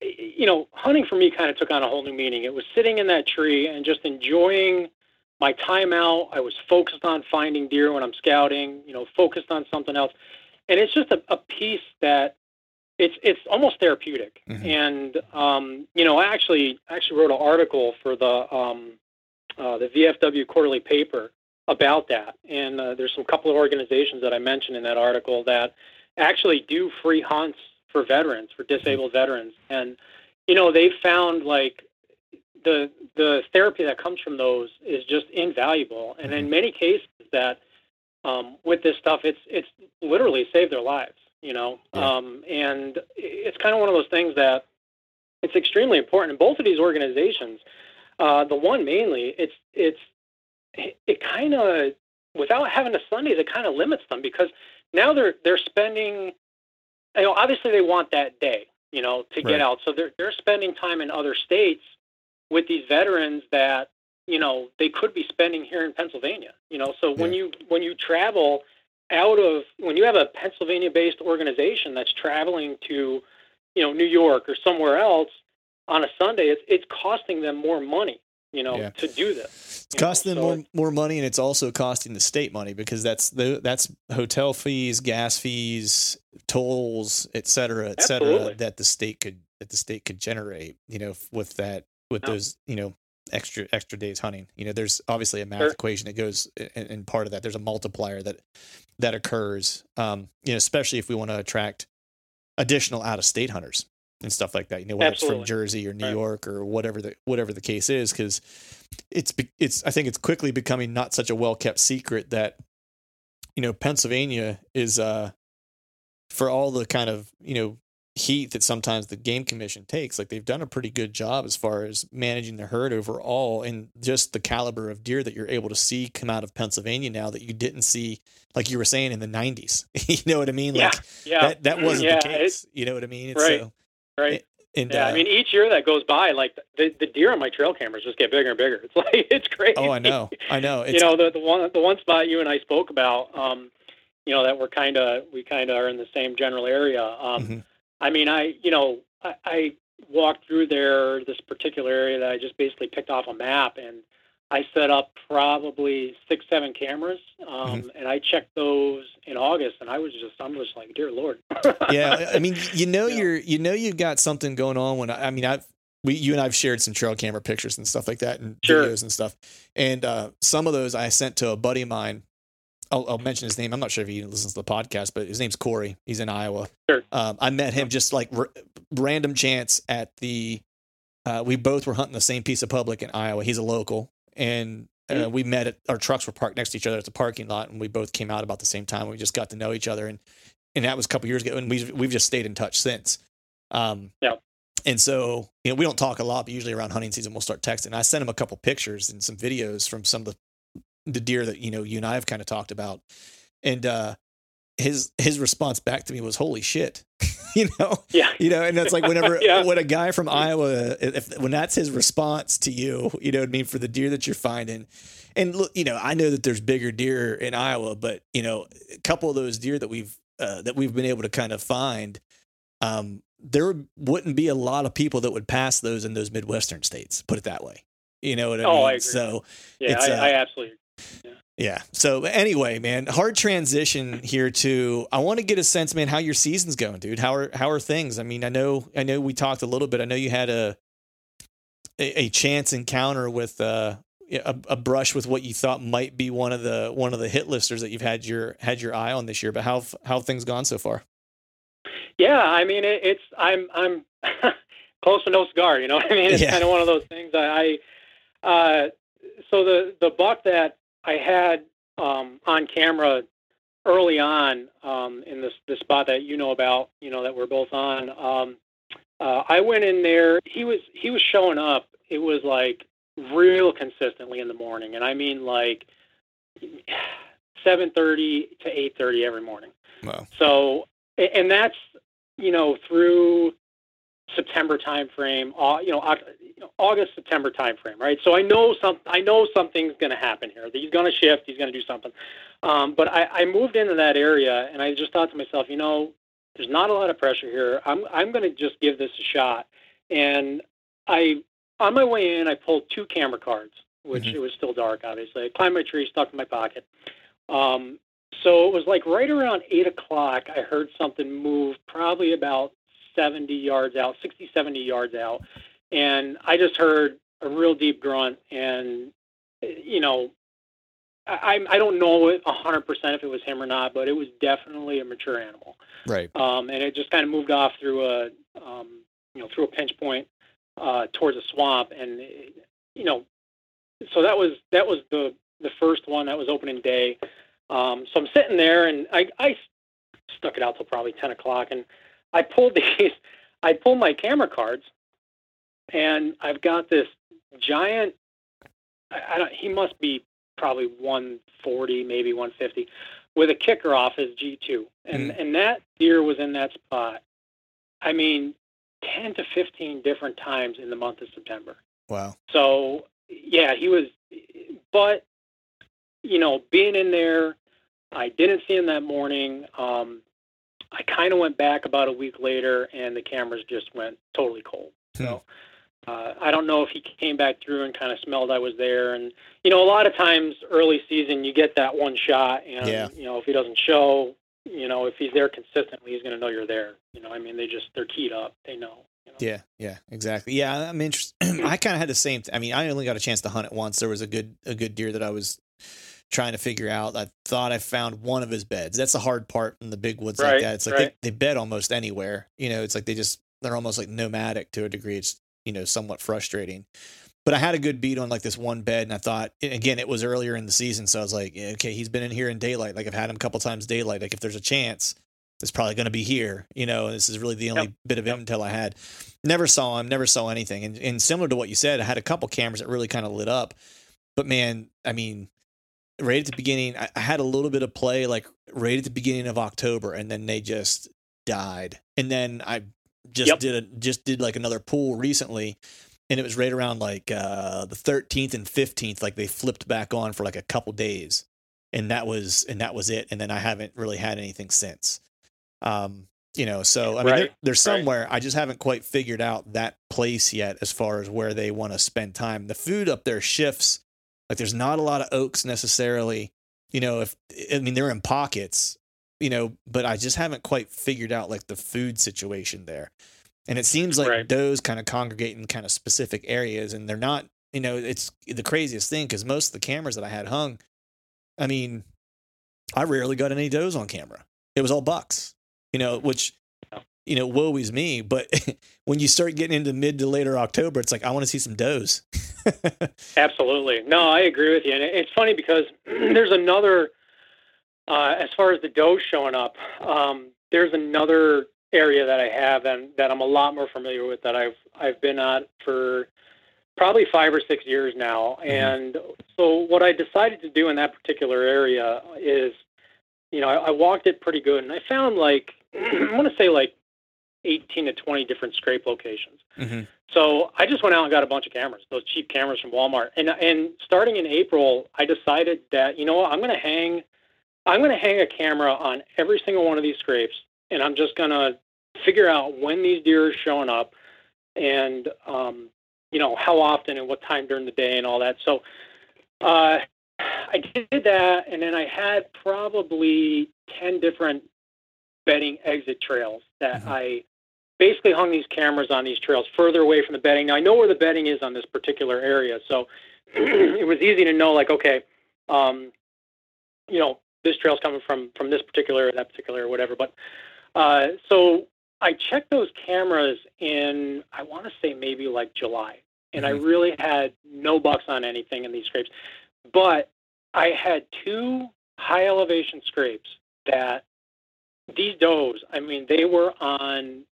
[SPEAKER 3] you know, hunting for me kind of took on a whole new meaning. It was sitting in that tree and just enjoying my time out. I was focused on finding deer when I'm scouting, you know, focused on something else, and it's just a, a piece that it's it's almost therapeutic.
[SPEAKER 2] Mhm.
[SPEAKER 3] And um, you know, I actually actually wrote an article for the um, uh, the VFW quarterly paper about that. And uh, there's some couple of organizations that I mentioned in that article that actually do free hunts for veterans, for disabled veterans. And you know, they found like the the therapy that comes from those is just invaluable. And in many cases, that um, with this stuff, it's it's literally saved their lives. You know,
[SPEAKER 2] Yeah.
[SPEAKER 3] um, and it's kind of one of those things that it's extremely important. In both of these organizations, uh, the one mainly, it's it's it, it kind of without having the Sundays, it kind of limits them because now they're they're spending. You know, obviously they want that day, you know, to
[SPEAKER 2] Right.
[SPEAKER 3] get out. So they're they're spending time in other states with these veterans that you know they could be spending here in Pennsylvania. You know, so when you when you travel out of when you have a Pennsylvania based organization that's traveling to you know New York or somewhere else on a Sunday, it's it's costing them more money, you know,
[SPEAKER 2] Yeah.
[SPEAKER 3] to do this.
[SPEAKER 2] it's
[SPEAKER 3] you know,
[SPEAKER 2] costing them
[SPEAKER 3] so
[SPEAKER 2] more more money and it's also costing the state money because that's the that's hotel fees gas fees tolls et cetera et cetera
[SPEAKER 3] Absolutely.
[SPEAKER 2] that the state could that the state could generate you know with that with
[SPEAKER 3] No.
[SPEAKER 2] those you know extra extra days hunting. You know, there's obviously a math sure. equation that goes in, in, part of that. There's a multiplier that that occurs. Um, you know, especially if we want to attract additional out of state hunters and stuff like that. You know, whether Absolutely. it's from Jersey or New right. York or whatever the whatever the case is, because it's it's I think it's quickly becoming not such a well kept secret that you know Pennsylvania is uh for all the kind of you know heat that sometimes the game commission takes like they've done a pretty good job as far as managing the herd overall and just the caliber of deer that you're able to see come out of Pennsylvania now that you didn't see like you were saying in the 90s you know what I mean
[SPEAKER 3] yeah,
[SPEAKER 2] like
[SPEAKER 3] yeah.
[SPEAKER 2] that that wasn't yeah, the case you know what I mean
[SPEAKER 3] it's right so, right and, yeah, uh, I mean, each year that goes by, like the, the deer on my trail cameras just get bigger and bigger. It's like it's crazy.
[SPEAKER 2] Oh, I know, I know. It's,
[SPEAKER 3] you know, the the one the one spot you and I spoke about, um, you know, that we're kind of we kind of are in the same general area. Um, mm-hmm. I mean, I you know I, I walked through there this particular area that I just basically picked off a map and I set up probably six, seven cameras, um, mm-hmm. and I checked those in August, and I was just, I'm just like, dear Lord.
[SPEAKER 2] yeah, I mean, you know, yeah. you're, you know, you've got something going on. When I, I mean, I've, we, you and I've shared some trail camera pictures and stuff like that, and sure. videos and stuff, and uh, some of those I sent to a buddy of mine. I'll, I'll, mention his name. I'm not sure if he listens to the podcast, but his name's Corey. He's in Iowa.
[SPEAKER 3] Sure.
[SPEAKER 2] Um, I met him just like r- random chance at the. Uh, we both were hunting the same piece of public in Iowa. He's a local, and uh, mm-hmm. we met at our trucks were parked next to each other at the parking lot, and we both came out about the same time. We just got to know each other, and and that was a couple years ago, and we've we've just stayed in touch since.
[SPEAKER 3] Um, yeah.
[SPEAKER 2] And so, you know, we don't talk a lot, but usually around hunting season, we'll start texting. I sent him a couple pictures and some videos from some of the the deer that you know you and I have kind of talked about, and uh, his his response back to me was "Holy shit," you know.
[SPEAKER 3] Yeah.
[SPEAKER 2] You know, and that's like whenever yeah. when a guy from Iowa, if when that's his response to you, you know what I mean, for the deer that you're finding. And look, you know, I know that there's bigger deer in Iowa, but you know, a couple of those deer that we've uh, that we've been able to kind of find, um, there wouldn't be a lot of people that would pass those in those midwestern states. Put it that way. You know what I
[SPEAKER 3] oh,
[SPEAKER 2] mean?
[SPEAKER 3] I agree.
[SPEAKER 2] So
[SPEAKER 3] yeah, I, uh, I absolutely.
[SPEAKER 2] Yeah. So anyway, man, hard transition here to I want to get a sense, man, how your season's going, dude. How are how are things? I mean, I know I know we talked a little bit. I know you had a a, a chance encounter with uh a, a, brush with what you thought might be one of the one of the hit listers that you've had your had your eye on this year. But how how have things gone so far?
[SPEAKER 3] Yeah, I mean it, it's I'm I'm close to no cigar. You know, I mean it's yeah. kind of one of those things. I, I uh, so the the buck that I had um, on camera early on um, in this the spot that you know about, you know that we're both on. Um, uh, I went in there. He was he was showing up. It was like real consistently in the morning, and I mean like seven thirty to eight thirty every morning.
[SPEAKER 2] Wow.
[SPEAKER 3] So, and that's you know through September timeframe, you know, August September timeframe, right? So I know some I know something's going to happen here. He's going to shift. He's going to do something. Um, but I, I moved into that area, and I just thought to myself, you know, there's not a lot of pressure here. I'm I'm going to just give this a shot. And I on my way in, I pulled two camera cards, which mm-hmm. it was still dark, obviously. I climbed my tree, stuck in my pocket. Um, so it was like right around eight o'clock. I heard something move, probably about 70 yards out, 60, 70 yards out. And I just heard a real deep grunt. And, you know, I, I don't know 100% if it was him or not, but it was definitely a mature animal.
[SPEAKER 2] Right.
[SPEAKER 3] Um, and it just kind of moved off through a, um, you know, through a pinch point uh, towards a swamp. And, you know, so that was, that was the, the first one that was opening day. Um, so I'm sitting there and I, I stuck it out till probably 10 o'clock. And I pulled these, I pulled my camera cards, and I've got this giant. I, I don't. He must be probably 140, maybe 150, with a kicker off his G2, and mm. and that deer was in that spot. I mean, 10 to 15 different times in the month of September.
[SPEAKER 2] Wow.
[SPEAKER 3] So yeah, he was, but you know, being in there, I didn't see him that morning. Um, I kind of went back about a week later, and the cameras just went totally cold. Hmm. So uh, I don't know if he came back through and kind of smelled I was there. And you know, a lot of times early season, you get that one shot, and
[SPEAKER 2] yeah.
[SPEAKER 3] you know, if he doesn't show, you know, if he's there consistently, he's going to know you're there. You know, I mean, they just they're keyed up. They know.
[SPEAKER 2] You know? Yeah, yeah, exactly. Yeah, I'm interested. I kind of had the same. Th- I mean, I only got a chance to hunt it once. There was a good a good deer that I was trying to figure out. I thought I found one of his beds. That's the hard part in the big woods
[SPEAKER 3] right,
[SPEAKER 2] like that. It's like
[SPEAKER 3] right.
[SPEAKER 2] they, they bed almost anywhere. You know, it's like they just they're almost like nomadic to a degree. It's you know somewhat frustrating. But I had a good beat on like this one bed, and I thought again it was earlier in the season, so I was like, okay, he's been in here in daylight. Like I've had him a couple times daylight. Like if there's a chance, it's probably going to be here. You know, this is really the only
[SPEAKER 3] Yep.
[SPEAKER 2] bit of
[SPEAKER 3] Yep.
[SPEAKER 2] intel I had. Never saw him. Never saw anything. And, and similar to what you said, I had a couple cameras that really kind of lit up. But man, I mean, right at the beginning, I, I had a little bit of play, like right at the beginning of October, and then they just died. And then I just
[SPEAKER 3] Yep.
[SPEAKER 2] did a just did like another pool recently, and it was right around like uh, the 13th and 15th. Like they flipped back on for like a couple days, and that was and that was it. And then I haven't really had anything since. Um, you know, so I mean,
[SPEAKER 3] Right,
[SPEAKER 2] there, there's
[SPEAKER 3] right.
[SPEAKER 2] somewhere I just haven't quite figured out that place yet as far as where they want to spend time. The food up there shifts. Like there's not a lot of oaks necessarily. You know, if I mean they're in pockets, you know, but I just haven't quite figured out like the food situation there. And it seems like
[SPEAKER 3] Right.
[SPEAKER 2] does kind of congregate in kind of specific areas, and they're not. You know, it's the craziest thing because most of the cameras that I had hung, I mean, I rarely got any does on camera. It was all bucks. You know, which you know, woe is me. But when you start getting into mid to later October, it's like I want to see some does.
[SPEAKER 3] Absolutely. No, I agree with you. And it's funny because there's another, uh, as far as the doe showing up, um, there's another area that I have and that I'm a lot more familiar with that I've I've been on for probably five or six years now. And so what I decided to do in that particular area is, you know, I, I walked it pretty good and I found like I want to say like 18 to 20 different scrape locations.
[SPEAKER 2] mm-hmm.
[SPEAKER 3] So I just went out and got a bunch of cameras, those cheap cameras from Walmart. And and starting in April, I decided that you know what, I'm going to hang, I'm going to hang a camera on every single one of these scrapes, and I'm just going to figure out when these deer are showing up, and um, you know how often and what time during the day and all that. So uh, I did that, and then I had probably ten different bedding exit trails that
[SPEAKER 2] Mhm.
[SPEAKER 3] I basically hung these cameras on these trails further away from the bedding. Now I know where the bedding is on this particular area, so it was easy to know. Like, okay, um, you know, this trail's coming from from this particular that particular area, whatever. But uh, so I checked those cameras in I want to say maybe like July, and I really had no bucks on anything in these scrapes, but I had two high elevation scrapes that these does. I mean, they were on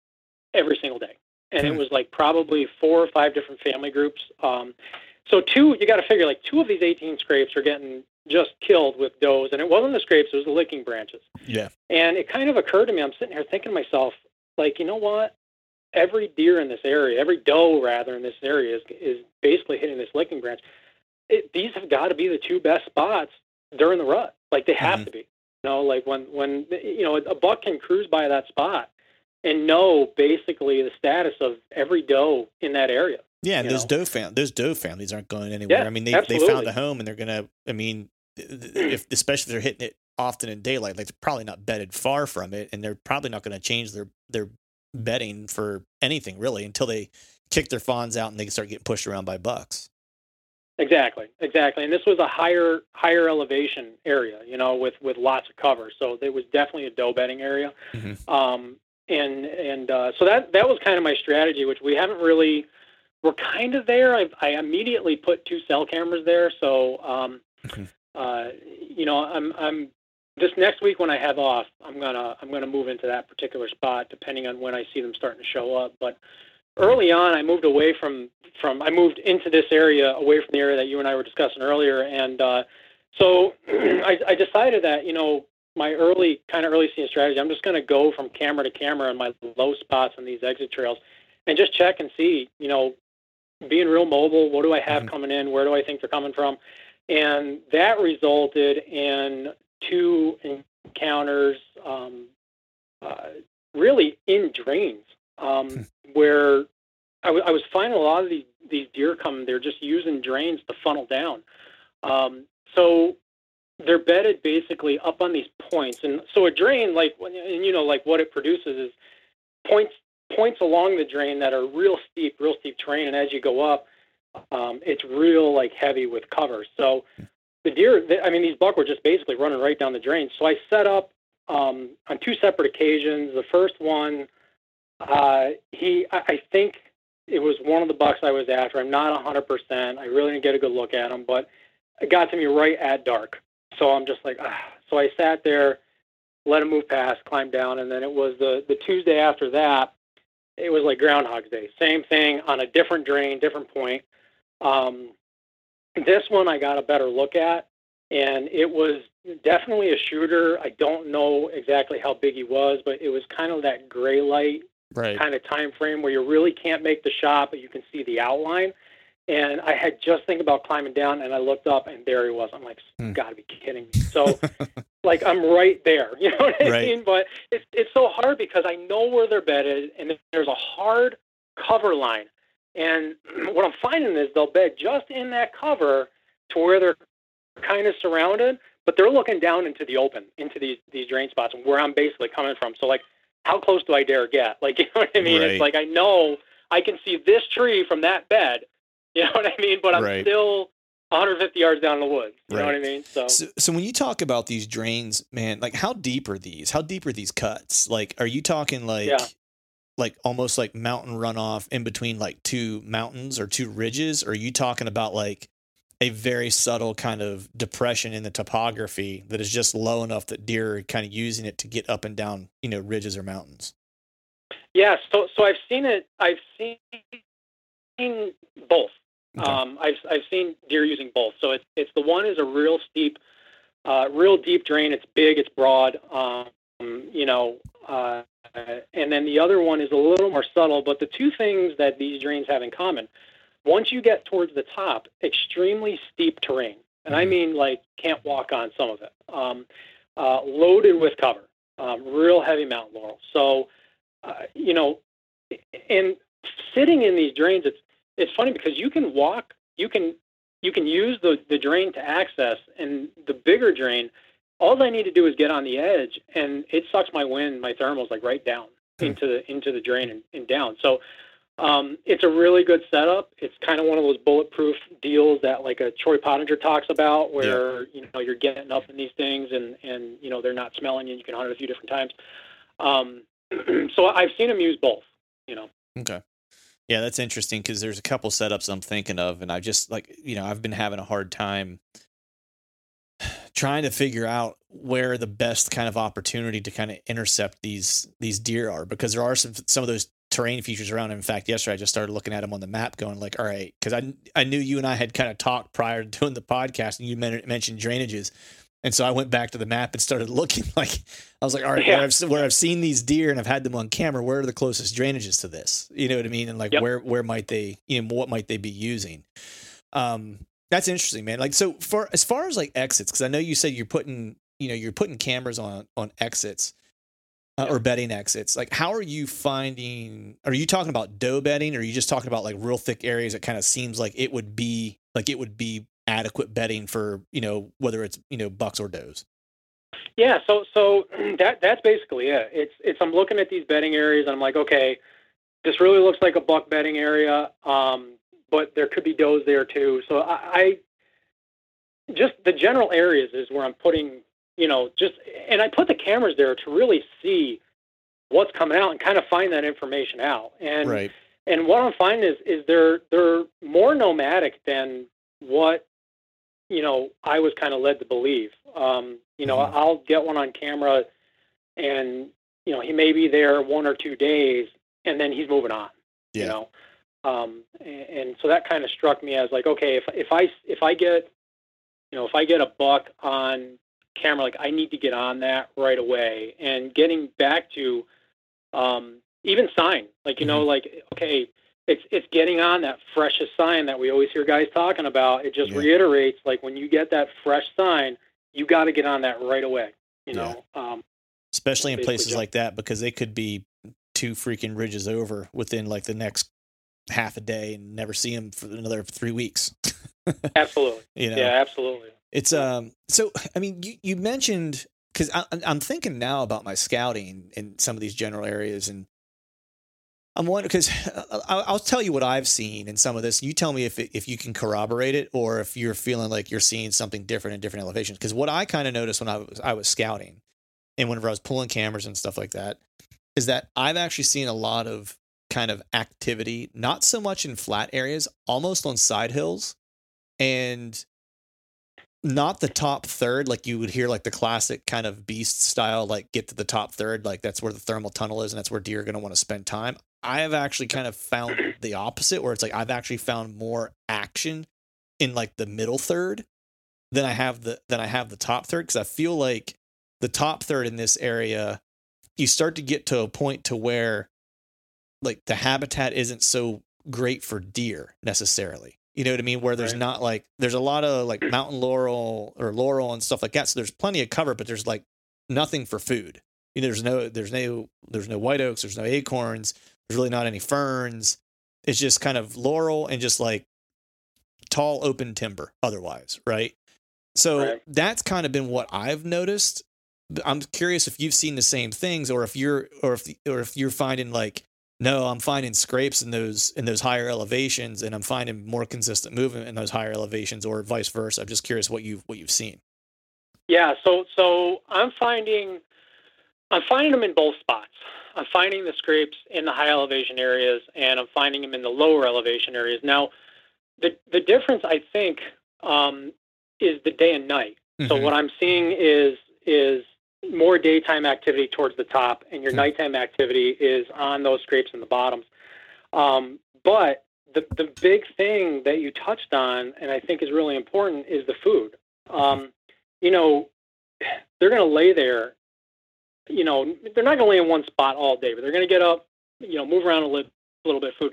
[SPEAKER 3] every single day, and it
[SPEAKER 2] Hmm.
[SPEAKER 3] was like probably four or five different family groups. Um, so two, you got to figure like two of these 18 scrapes are getting just killed with does, and it wasn't the scrapes; it was the licking branches.
[SPEAKER 2] Yeah.
[SPEAKER 3] And it kind of occurred to me. I'm sitting here thinking to myself, like, you know what? Every deer in this area, every doe rather in this area is is basically hitting this licking branch. It, these have got to be the two best spots during the rut. Like they have
[SPEAKER 2] Mhm.
[SPEAKER 3] to be. You know, like when when you know a buck can cruise by that spot and know basically the status of every doe in that area.
[SPEAKER 2] Yeah, those
[SPEAKER 3] know?
[SPEAKER 2] doe fam- those doe families aren't going anywhere.
[SPEAKER 3] Yeah,
[SPEAKER 2] I mean, they they found
[SPEAKER 3] absolutely.
[SPEAKER 2] a home and they're gonna. I mean, th- if especially if they're hitting it often in daylight, like they're probably not bedded far from it, and they're probably not going to change their their bedding for anything really until they kick their fawns out and they start getting pushed around by bucks.
[SPEAKER 3] Exactly, exactly. And this was a higher higher elevation area, you know, with with lots of cover. So it was definitely a doe bedding area.
[SPEAKER 2] Mhm.
[SPEAKER 3] Um, and and uh, so that that was kind of my strategy, which we haven't really. We're kind of there. I, I immediately put two cell cameras there, so um,
[SPEAKER 2] Mhm.
[SPEAKER 3] uh, you know, I'm I'm this next week when I have off, I'm gonna I'm gonna move into that particular spot, depending on when I see them starting to show up. But early on, I moved away from from I moved into this area away from the area that you and I were discussing earlier, and uh, so I, I decided that you know my early kind of early season strategy. I'm just going to go from camera to camera in my low spots on these exit trails, and just check and see. You know, being real mobile. What do I have
[SPEAKER 2] Mhm.
[SPEAKER 3] coming in? Where do I think they're coming from? And that resulted in two encounters, um, uh, really in drains, um, where I, w- I was finding a lot of these these deer come. They're just using drains to funnel down. Um, so they're bedded basically up on these points, and so a drain, like and you know, like what it produces is points points along the drain that are real steep, real steep terrain, and as you go up, um, it's real like heavy with cover. So the deer, I mean, these buck were just basically running right down the drain. So I set up um, on two separate occasions. The first one, uh, he, I, I think it was one of the bucks I was after. I'm not 100%. I really didn't get a good look at him, but it got to me right at dark. So I'm just like, ah. so I sat there, let him move past, climbed down, and then it was the the Tuesday after that. It was like Groundhog's Day. Same thing on a different drain, different point. Um, this one I got a better look at, and it was definitely a shooter. I don't know exactly how big he was, but it was kind of that gray light
[SPEAKER 2] right.
[SPEAKER 3] kind of time frame where you really can't make the shot, but you can see the outline. And I had just think about climbing down, and I looked up, and there he was. I'm like,
[SPEAKER 2] Hmm.
[SPEAKER 3] "Got to be kidding me!" So, like, I'm right there. You know what I
[SPEAKER 2] Right.
[SPEAKER 3] mean? But it's it's so hard because I know where they're bedded, and there's a hard cover line. And what I'm finding is they'll bed just in that cover to where they're kind of surrounded, but they're looking down into the open, into these these drain spots, and where I'm basically coming from. So, like, how close do I dare get? Like, you know what I mean?
[SPEAKER 2] Right.
[SPEAKER 3] It's like I know I can see this tree from that bed. You know what I mean? But I'm
[SPEAKER 2] Right.
[SPEAKER 3] still 150 yards down in the woods. You know what I mean? So,
[SPEAKER 2] So, so when you talk about these drains, man, like how deep are these? How deep are these cuts? Like, are you talking like,
[SPEAKER 3] Yeah.
[SPEAKER 2] like almost like mountain runoff in between like two mountains or two ridges? Or are you talking about like a very subtle kind of depression in the topography that is just low enough that deer are kind of using it to get up and down, you know, ridges or mountains?
[SPEAKER 3] yeah. So, so I've seen it. I've seen both.
[SPEAKER 2] Okay.
[SPEAKER 3] Um, I've I've seen deer using both. So it's it's the one is a real steep, uh, real deep drain. It's big. It's broad. Um, you know, uh, and then the other one is a little more subtle. But the two things that these drains have in common, once you get towards the top, extremely steep terrain, and I
[SPEAKER 2] Mhm.
[SPEAKER 3] mean like can't walk on some of it. Um, uh, loaded with cover, um, real heavy mountain laurel. So, uh, you know, and sitting in these drains, it's it's funny because you can walk, you can you can use the the drain to access, and the bigger drain. All I need to do is get on the edge, and it sucks my wind, my thermals like right down
[SPEAKER 2] Hmm.
[SPEAKER 3] into the into the drain and, and down. So um, it's a really good setup. It's kind of one of those bulletproof deals that like a Troy Pottenger talks about, where you know you're getting up in these things, and and you know they're not smelling you. You can hunt it a few different times. Um, so I've seen them use both. You know.
[SPEAKER 2] Okay. Yeah, that's interesting because there's a couple setups I'm thinking of, and I just like you know I've been having a hard time trying to figure out where the best kind of opportunity to kind of intercept these these deer are because there are some some of those terrain features around. In fact, yesterday I just started looking at them on the map, going like, all right, because I I knew you and I had kind of talked prior to doing the podcast, and you mentioned drainages. And so I went back to the map and started looking like I was like, all right,
[SPEAKER 3] Yeah.
[SPEAKER 2] where, I've, where I've seen these deer and I've had them on camera, where are the closest drainages to this? You know what I mean? And like,
[SPEAKER 3] Yep.
[SPEAKER 2] where where might they, you know, what might they be using? Um, that's interesting, man. Like, so for as far as like exits, because I know you said you're putting, you know, you're putting cameras on on exits uh, or bedding exits. Like, how are you finding? Are you talking about doe bedding, or are you just talking about like real thick areas that kind of seems like it would be like it would be adequate bedding for you know whether it's you know bucks or does?
[SPEAKER 3] Yeah, so so that that's basically it. It's it's I'm looking at these bedding areas and I'm like, okay, this really looks like a buck bedding area, um, but there could be does there too. So I, I just the general areas is where I'm putting, you know, just and I put the cameras there to really see what's coming out and kind of find that information out. And
[SPEAKER 2] right.
[SPEAKER 3] and what I'm finding is is they're they're more nomadic than what you know I was kind of led to believe. Um, you know,
[SPEAKER 2] Mhm.
[SPEAKER 3] I'll get one on camera, and you know he may be there one or two days, and then he's moving on.
[SPEAKER 2] Yeah.
[SPEAKER 3] You know, um, and, and so that kind of struck me as like, okay, if if I if I get, you know, if I get a buck on camera, like I need to get on that right away. And getting back to um, even sign, like you know, like okay, it's it's getting on that freshest sign that we always hear guys talking about. It just
[SPEAKER 2] Yeah.
[SPEAKER 3] reiterates like when you get that fresh sign, you got to get on that right away. You
[SPEAKER 2] Yeah.
[SPEAKER 3] know, um,
[SPEAKER 2] especially in places
[SPEAKER 3] jump.
[SPEAKER 2] like that because they could be two freaking ridges over within like the next half a day and never see them for another three weeks.
[SPEAKER 3] absolutely,
[SPEAKER 2] you know,
[SPEAKER 3] yeah, absolutely.
[SPEAKER 2] it's um. So I mean, you you mentioned because I'm thinking now about my scouting in some of these general areas and I'm wondering because uh, I'll, I'll tell you what I've seen in some of this. You tell me if if you can corroborate it or if you're feeling like you're seeing something different in different elevations. Because what I kind of noticed when I was I was scouting, and whenever I was pulling cameras and stuff like that, is that I've actually seen a lot of kind of activity, not so much in flat areas, almost on side hills, and not the top third like you would hear like the classic kind of beast style like get to the top third like that's where the thermal tunnel is and that's where deer are going to want to spend time i have actually kind of found the opposite where it's like i've actually found more action in like the middle third than i have the than i have the top third because i feel like the top third in this area you start to get to a point to where like the habitat isn't so great for deer necessarily you know what I mean? Where there's right. not like there's a lot of like mountain laurel or laurel and stuff like that. So there's plenty of cover, but there's like nothing for food. You know, there's no there's no there's no white oaks, there's no acorns, there's really not any ferns. It's just kind of laurel and just like tall open timber otherwise, right? So right. that's kind of been what I've noticed. I'm curious if you've seen the same things or if you're or if or if you're finding like no, I'm finding scrapes in those in those higher elevations, and I'm finding more consistent movement in those higher elevations, or vice versa. I'm just curious what you what you've seen.
[SPEAKER 3] Yeah, so so I'm finding I'm finding them in both spots. I'm finding the scrapes in the high elevation areas, and I'm finding them in the lower elevation areas. Now, the the difference I think um, is the day and night. Mm-hmm. So what I'm seeing is is more daytime activity towards the top, and your hmm. nighttime activity is on those scrapes in the bottoms. Um, but the the big thing that you touched on, and I think is really important, is the food. Um, you know, they're going to lay there. You know, they're not going to lay in one spot all day, but they're going to get up. You know, move around a little, a little bit of food.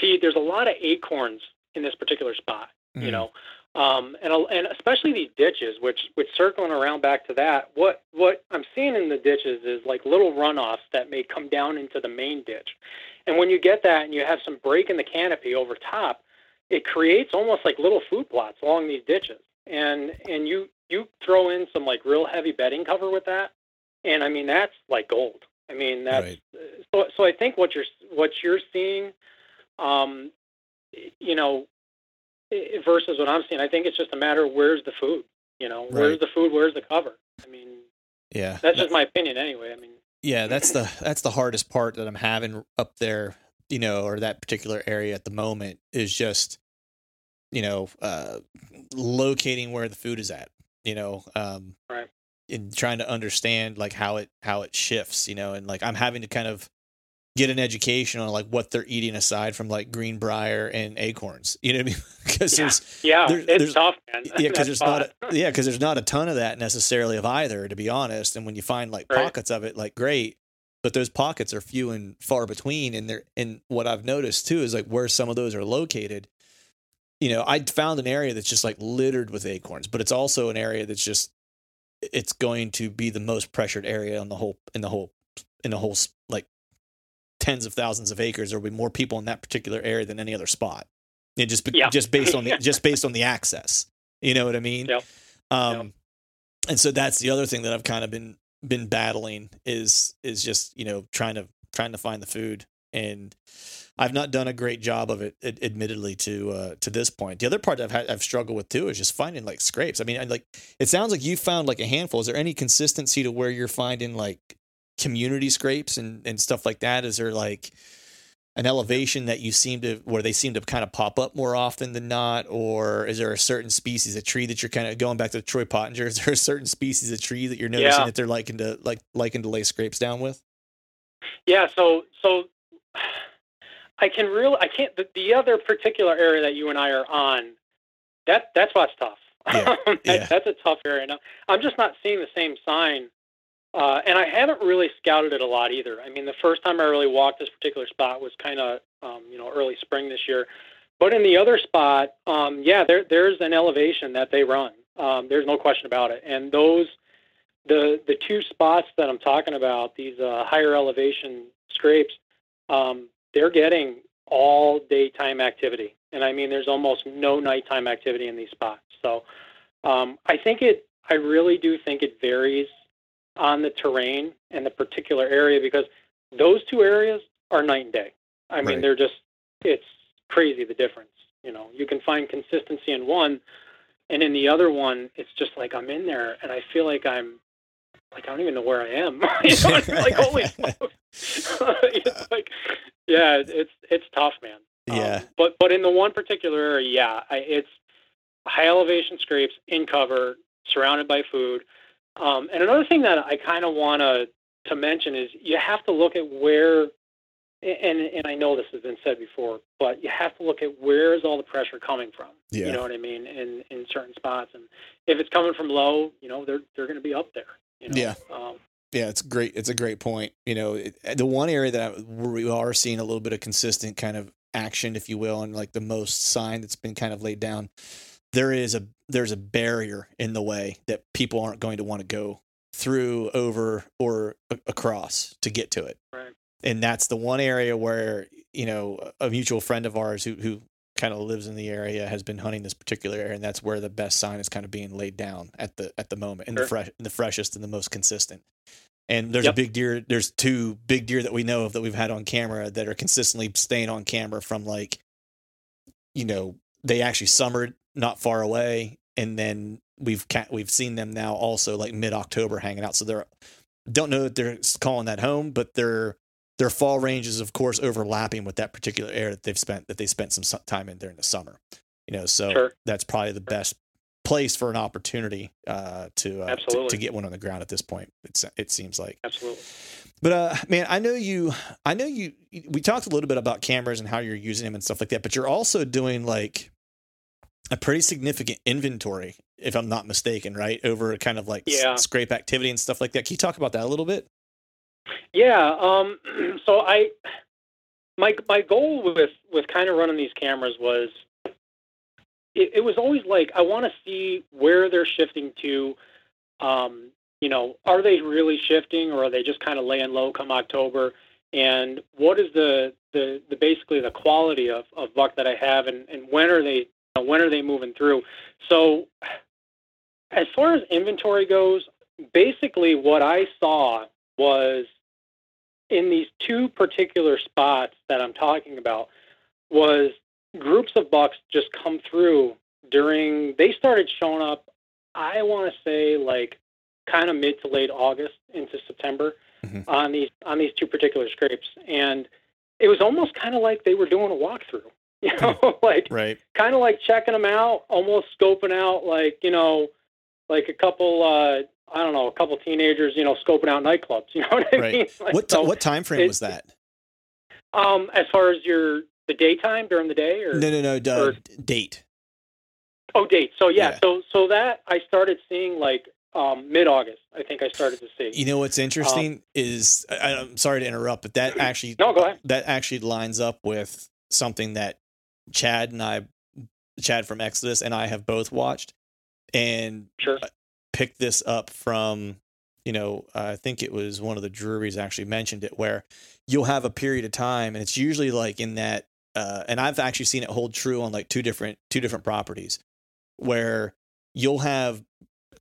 [SPEAKER 3] Feed. There's a lot of acorns in this particular spot. Mm. You know, um, and and especially these ditches, which which circling around back to that, what what I'm seeing in the ditches is like little runoffs that may come down into the main ditch, and when you get that and you have some break in the canopy over top, it creates almost like little food plots along these ditches, and and you you throw in some like real heavy bedding cover with that, and I mean that's like gold. I mean that's right. so so I think what you're what you're seeing, um, you know, versus what I'm seeing. I think it's just a matter of where's the food. You know, where's right. the food? Where's the cover? I mean,
[SPEAKER 2] yeah,
[SPEAKER 3] that's just my opinion anyway. I mean,
[SPEAKER 2] yeah, that's the that's the hardest part that I'm having up there. You know, or that particular area at the moment is just, you know, uh, locating where the food is at. You know, um,
[SPEAKER 3] right.
[SPEAKER 2] In trying to understand like how it how it shifts. You know, and like I'm having to kind of get an education on like what they're eating aside from like green greenbrier and acorns. You know what I mean?
[SPEAKER 3] Because yeah. there's yeah, there's, it's there's, tough, man.
[SPEAKER 2] Yeah, because there's not a, yeah, because there's not a ton of that necessarily of either, to be honest. And when you find like right. pockets of it, like great, but those pockets are few and far between. And they're and what I've noticed too is like where some of those are located. You know, I found an area that's just like littered with acorns, but it's also an area that's just it's going to be the most pressured area on the whole in the whole in the whole like tens of thousands of acres. There will be more people in that particular area than any other spot. It just yeah. just based on the just based on the access. You know what I mean?
[SPEAKER 3] Yep.
[SPEAKER 2] Um, yep. and so that's the other thing that I've kind of been been battling is is just you know trying to trying to find the food and I've not done a great job of it, admittedly, to uh, to this point. The other part I've had, I've struggled with too is just finding like scrapes. I mean, like it sounds like you found like a handful. Is there any consistency to where you're finding like community scrapes and, and stuff like that? Is there like an elevation that you seem to where they seem to kind of pop up more often than not, or is there a certain species of tree that you're kind of going back to Troy Pottenger? Is there a certain species of tree that you're noticing yeah. that they're liking to like liking to lay scrapes down with?
[SPEAKER 3] Yeah, so so I can real I can't the, the other particular area that you and I are on that that's what's tough. Yeah. that, yeah. That's a tough area. Now, I'm just not seeing the same sign uh, and I haven't really scouted it a lot either. I mean, the first time I really walked this particular spot was kind of, um, you know, early spring this year. But in the other spot, um, yeah, there, there's an elevation that they run. Um, there's no question about it. And those, the the two spots that I'm talking about, these uh, higher elevation scrapes, um, they're getting all daytime activity. And I mean, there's almost no nighttime activity in these spots. So um, I think it, I really do think it varies on the terrain and the particular area because those two areas are night and day. I mean,
[SPEAKER 2] Right.
[SPEAKER 3] they're just it's crazy the difference. You know, you can find consistency in one, and in the other one, it's just like I'm in there and I feel like I'm like I don't even know where I am. you know, it's like holy smokes. it's like yeah, it's it's tough, man.
[SPEAKER 2] Yeah.
[SPEAKER 3] Um, but but in the one particular area, yeah, I, it's high elevation scrapes in cover, surrounded by food. Um, and another thing that I kind of want to to mention is you have to look at where, and and I know this has been said before, but you have to look at where is all the pressure coming from.
[SPEAKER 2] Yeah.
[SPEAKER 3] You know what I mean? In in certain spots, and if it's coming from low, you know they're they're going to be up there. You know?
[SPEAKER 2] Yeah.
[SPEAKER 3] Um,
[SPEAKER 2] Yeah, it's great. It's a great point. You know, it, the one area that where we are seeing a little bit of consistent kind of action, if you will, and like the most sign that's been kind of laid down, there is a there's a barrier in the way that people aren't going to want to go through, over, or a- across to get to it.
[SPEAKER 3] Right.
[SPEAKER 2] And that's the one area where you know a mutual friend of ours who who kind of lives in the area has been hunting this particular area, and that's where the best sign is kind of being laid down at the at the moment, and the
[SPEAKER 3] Sure.
[SPEAKER 2] fresh, the freshest and the most consistent. And there's a big deer. There's two big deer that we know of that we've had on camera that are consistently staying on camera from like, you know, they actually summered not far away, and then we've ca- we've seen them now also like mid October hanging out. So they're don't know that they're calling that home, but their their fall range is of course overlapping with that particular area that they've spent that they spent some time in during the summer. You know, so
[SPEAKER 3] Sure.
[SPEAKER 2] that's probably the best place for an opportunity uh, to, uh, to to get one on the ground at this point. It's it seems like.
[SPEAKER 3] absolutely.
[SPEAKER 2] But uh, man, I know you. I know you. We talked a little bit about cameras and how you're using them and stuff like that. But you're also doing like a pretty significant inventory, if I'm not mistaken, right? Over kind of like s- scrape activity and stuff like that. Can you talk about that a little bit?
[SPEAKER 3] Yeah. Um, so I, my my goal with with kind of running these cameras was, it, it was always like I want to see where they're shifting to. Um, you know, are they really shifting, or are they just kind of laying low come October? And what is the the, the basically the quality of, of buck that I have, and, and when are they you know, when are they moving through? So, as far as inventory goes, basically what I saw was in these two particular spots that I'm talking about was groups of bucks just come through during they started showing up I want to say like kind of mid to late August into September
[SPEAKER 2] Mhm.
[SPEAKER 3] on these on these two particular scrapes and it was almost kind of like they were doing a walkthrough you know like
[SPEAKER 2] Right.
[SPEAKER 3] kind of like checking them out, almost scoping out like you know, like a couple uh I don't know, a couple teenagers, you know, scoping out nightclubs. You know what I
[SPEAKER 2] Right.
[SPEAKER 3] mean? Like,
[SPEAKER 2] What ti-
[SPEAKER 3] so,
[SPEAKER 2] what time frame
[SPEAKER 3] it-
[SPEAKER 2] was that?
[SPEAKER 3] um, as far as your the daytime during the day or
[SPEAKER 2] No, no, no. duh,
[SPEAKER 3] or-
[SPEAKER 2] date.
[SPEAKER 3] oh date. So yeah,
[SPEAKER 2] Yeah.
[SPEAKER 3] so so that I started seeing like um mid August. I think I started to see.
[SPEAKER 2] You know what's interesting is I, I'm sorry to interrupt, but that actually
[SPEAKER 3] no, go ahead.
[SPEAKER 2] that actually lines up with something that Chad and I, Chad from Exodus and I have both watched, and
[SPEAKER 3] Sure.
[SPEAKER 2] Picked this up from, you know, I think it was one of the Drury's actually mentioned it, where you'll have a period of time, and it's usually like in that, uh, and I've actually seen it hold true on like two different two different properties, where you'll have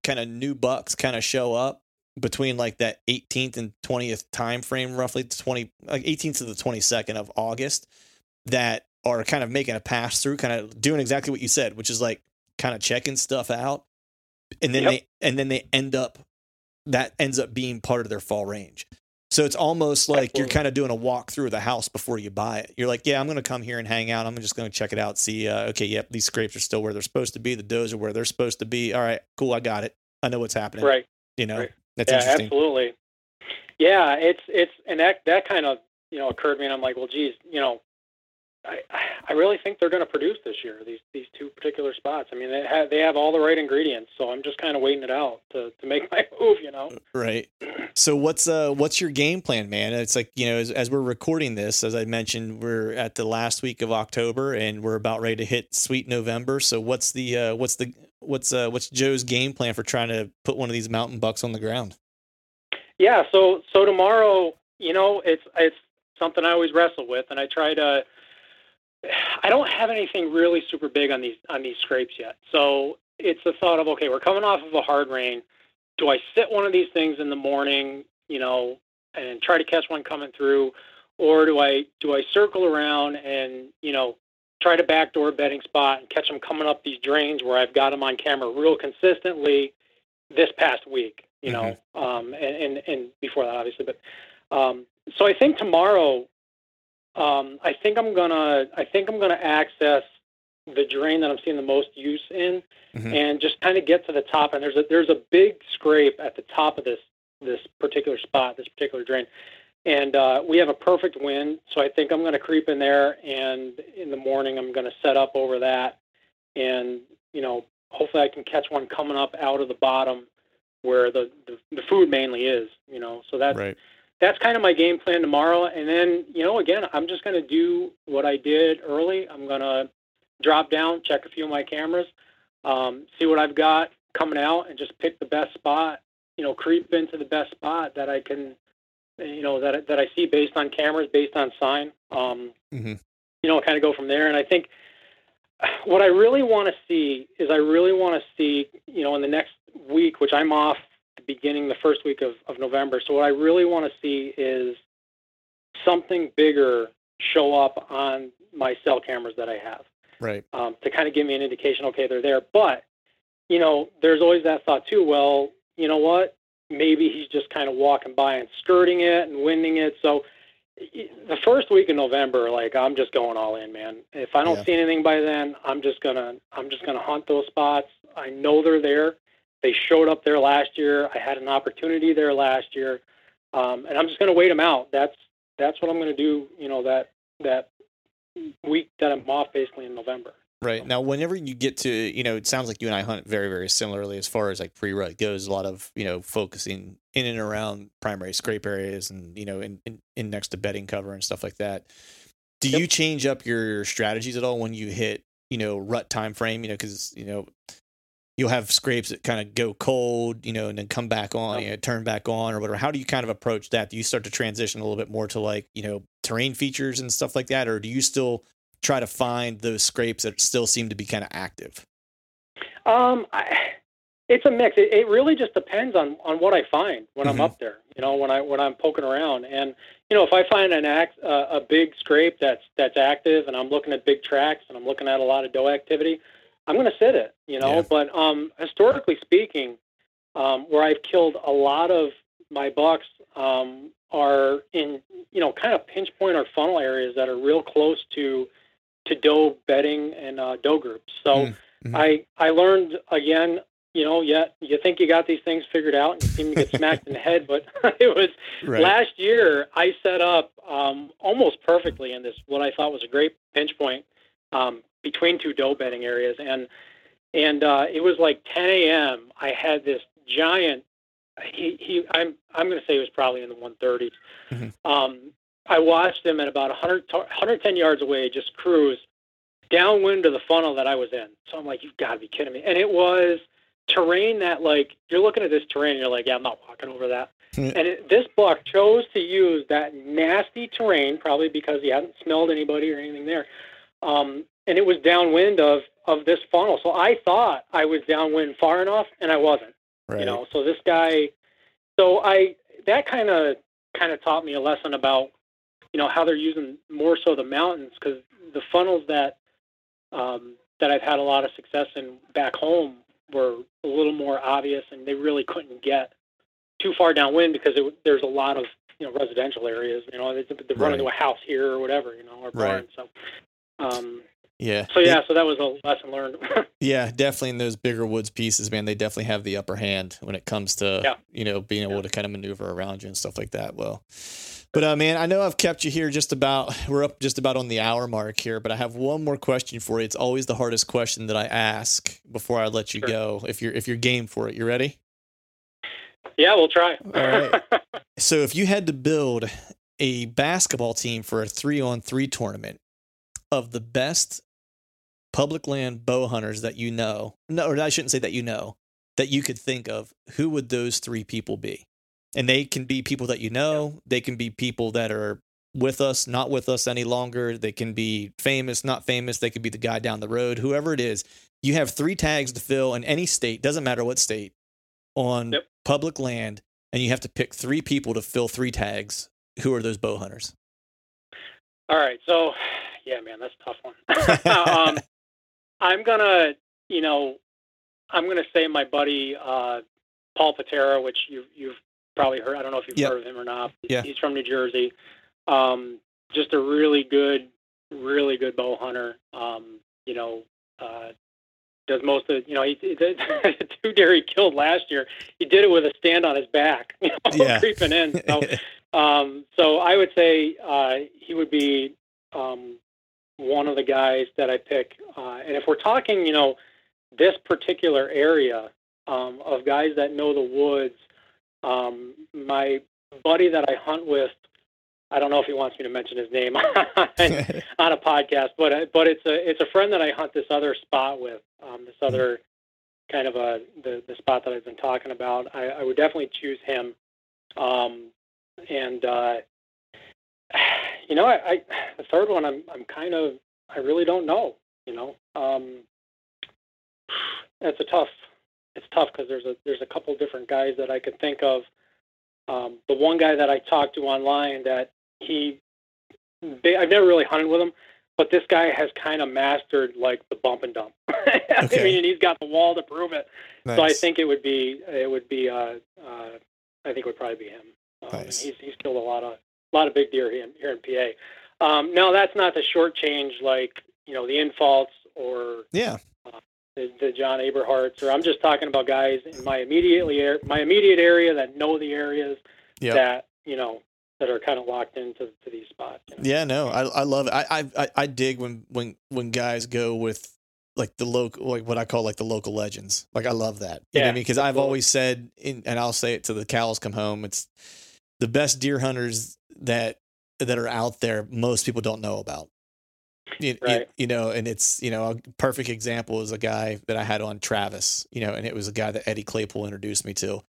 [SPEAKER 2] kind of new bucks kind of show up between like that 18th and 20th time frame roughly 20 like 18th to the 22nd of august that are kind of making a pass through kind of doing exactly what you said which is like kind of checking stuff out and then
[SPEAKER 3] Yep.
[SPEAKER 2] they and then they end up that ends up being part of their fall range so it's almost like you're kind of doing a walk through the house before you buy it. You're like, yeah, I'm going to come here and hang out. I'm just going to check it out. See, uh, okay, yep, these scrapes are still where they're supposed to be. The does are where they're supposed to be. All right, cool, I got it. I know what's happening.
[SPEAKER 3] Right.
[SPEAKER 2] You know,
[SPEAKER 3] Right.
[SPEAKER 2] that's
[SPEAKER 3] yeah,
[SPEAKER 2] interesting.
[SPEAKER 3] absolutely. Yeah, it's it's and that that kind of you know occurred to me, and I'm like, well, geez, you know, I I really think they're going to produce this year. These these two particular spots. I mean, they have they have all the right ingredients, so I'm just kind of waiting it out to to make my move. You know.
[SPEAKER 2] Right. So what's uh what's your game plan, man? It's like you know, as, as we're recording this, as I mentioned, we're at the last week of October, and we're about ready to hit sweet November. So what's the uh what's the what's uh what's Joe's game plan for trying to put one of these mountain bucks on the ground?
[SPEAKER 3] Yeah, so so tomorrow, you know, it's it's something I always wrestle with, and I try to. I don't have anything really super big on these on these scrapes yet, so it's the thought of okay, we're coming off of a hard rain. Do I sit one of these things in the morning, you know, and try to catch one coming through, or do I do I circle around and you know try to backdoor bedding spot and catch them coming up these drains where I've got them on camera real consistently this past week, you know, mm-hmm. um, and, and and before that obviously, but um, so I think tomorrow, um, I think I'm gonna I think I'm gonna access the drain that I'm seeing the most use in, mm-hmm. and just kind of get to the top. And there's a there's a big scrape at the top of this this particular spot, this particular drain, and uh, we have a perfect wind. So I think I'm going to creep in there, and in the morning I'm going to set up over that, and you know hopefully I can catch one coming up out of the bottom where the the, the food mainly is. You know, so that's
[SPEAKER 2] right.
[SPEAKER 3] That's kind of my game plan tomorrow. And then you know again I'm just going to do what I did early. I'm going to drop down, check a few of my cameras, um, see what I've got coming out, and just pick the best spot. You know, creep into the best spot that I can, you know, that that I see based on cameras, based on sign. Um, mm-hmm. You know, kind of go from there. And I think what I really want to see is I really want to see, you know, in the next week, which I'm off beginning the first week of, of November. So what I really want to see is something bigger show up on my cell cameras that I have
[SPEAKER 2] right?
[SPEAKER 3] Um, to kind of give me an indication, okay, they're there. But you know, there's always that thought too. Well, you know what? Maybe he's just kind of walking by and skirting it and winding it. So the first week of November, like I'm just going all in, man. If I don't yeah. see anything by then, I'm just gonna I'm just gonna hunt those spots. I know they're there. They showed up there last year. I had an opportunity there last year, um, and I'm just gonna wait them out. That's that's what I'm gonna do. You know that that week that I'm off basically in November.
[SPEAKER 2] Right. Now, whenever you get to, you know, it sounds like you and I hunt very, very similarly as far as like pre rut goes. A lot of, you know, focusing in and around primary scrape areas and, you know, in, in, in next to bedding cover and stuff like that. Do yep. you change up your strategies at all when you hit, you know, rut time frame? You know, because, you know, you'll have scrapes that kind of go cold, you know, and then come back on, you know, turn back on or whatever. How do you kind of approach that? Do you start to transition a little bit more to like, you know, terrain features and stuff like that? Or do you still try to find those scrapes that still seem to be kind of active?
[SPEAKER 3] Um, I, it's a mix. It, it, really just depends on, on what I find when mm-hmm. I'm up there, you know, when I, when I'm poking around and, you know, if I find an act, uh, a big scrape that's, that's active and I'm looking at big tracks and I'm looking at a lot of doe activity, I'm going to sit it, you know. Yeah. But um, historically speaking, um, where I've killed a lot of my bucks um, are in you know kind of pinch point or funnel areas that are real close to to doe bedding and uh, doe groups. So mm, mm-hmm. I I learned again. You know, yeah, you think you got these things figured out, and you seem to get smacked in the head. But it was right. last year. I set up um, almost perfectly in this what I thought was a great pinch point um, between two doe bedding areas, and and uh, it was like 10 a.m. I had this giant. He, he I'm I'm going to say he was probably in the 130s. Mm-hmm. Um, I watched him at about 100 110 yards away, just cruise downwind of the funnel that I was in. So I'm like, you've got to be kidding me! And it was terrain that like you're looking at this terrain, and you're like, yeah, I'm not walking over that. Mm-hmm. And it, this buck chose to use that nasty terrain, probably because he hadn't smelled anybody or anything there. Um, and it was downwind of of this funnel. So I thought I was downwind far enough, and I wasn't. Right. You know, so this guy, so I that kind of kind of taught me a lesson about you know how they're using more so the mountains because the funnels that um, that I've had a lot of success in back home were a little more obvious, and they really couldn't get too far downwind because it, there's a lot of you know residential areas. You know, they, they run right. into a house here or whatever. You know, or barn. Right. So um,
[SPEAKER 2] yeah.
[SPEAKER 3] So yeah, so that was a lesson learned.
[SPEAKER 2] yeah, definitely in those bigger woods pieces, man, they definitely have the upper hand when it comes to yeah. you know being able yeah. to kind of maneuver around you and stuff like that. Well, but uh, man, I know I've kept you here just about. We're up just about on the hour mark here, but I have one more question for you. It's always the hardest question that I ask before I let you sure. go. If you're if you're game for it, you ready?
[SPEAKER 3] Yeah, we'll try.
[SPEAKER 2] All right. so if you had to build a basketball team for a three on three tournament of the best public land bow hunters that you know, no, or I shouldn't say that you know, that you could think of, who would those three people be? And they can be people that you know, they can be people that are with us, not with us any longer. They can be famous, not famous. They could be the guy down the road, whoever it is. You have three tags to fill in any state, doesn't matter what state, on yep. public land, and you have to pick three people to fill three tags. Who are those bow hunters?
[SPEAKER 3] All right, so yeah, man, that's a tough one. um, I'm gonna, you know, I'm gonna say my buddy uh, Paul Patera, which you you've probably heard. I don't know if you've
[SPEAKER 2] Yep.
[SPEAKER 3] heard of him or not.
[SPEAKER 2] Yeah.
[SPEAKER 3] He's from New Jersey. Um, just a really good, really good bow hunter. Um, you know, uh, does most of you know he, he did the two deer he killed last year. He did it with a stand on his back, you know,
[SPEAKER 2] Yeah.
[SPEAKER 3] creeping in. So, um, so I would say uh, he would be um, one of the guys that I pick. Uh, and if we're talking, you know, this particular area um, of guys that know the woods, um, my buddy that I hunt with, I don't know if he wants me to mention his name on, a podcast, but uh, but it's a it's a friend that I hunt this other spot with, um, this other kind of a the the spot that I've been talking about. I, I would definitely choose him, um, and uh, you know, I, I the third one I'm I'm kind of I really don't know. You know, um, it's a tough it's tough because there's a there's a couple different guys that I could think of. Um, the one guy that I talked to online that he they, I've never really hunted with him, but this guy has kind of mastered like the bump and dump.
[SPEAKER 2] okay.
[SPEAKER 3] I mean, and he's got the wall to prove it. Nice. So I think it would be it would be uh, uh, I think it would probably be him. Um,
[SPEAKER 2] Nice.
[SPEAKER 3] He's he's killed a lot of a lot of big deer here in, here in PA. Um, now that's not the short change like you know the infalts or
[SPEAKER 2] yeah.
[SPEAKER 3] the, the John Eberharts, or I'm just talking about guys in my immediately my immediate area that know the areas
[SPEAKER 2] Yep.
[SPEAKER 3] that you know that are kind of locked into to these spots. you know.
[SPEAKER 2] Yeah, no, I I love it. I I I- dig when when when guys go with like the local like what I call like the local legends. Like I love that. You know what I mean? Because I've always said, in, and I'll say it to the cows come home. It's the best deer hunters that that are out there. Most people don't know about. You, you- you know, and it's you know a perfect example is a guy that I had on Travis. You know, and it was a guy that Eddie Claypool introduced me to.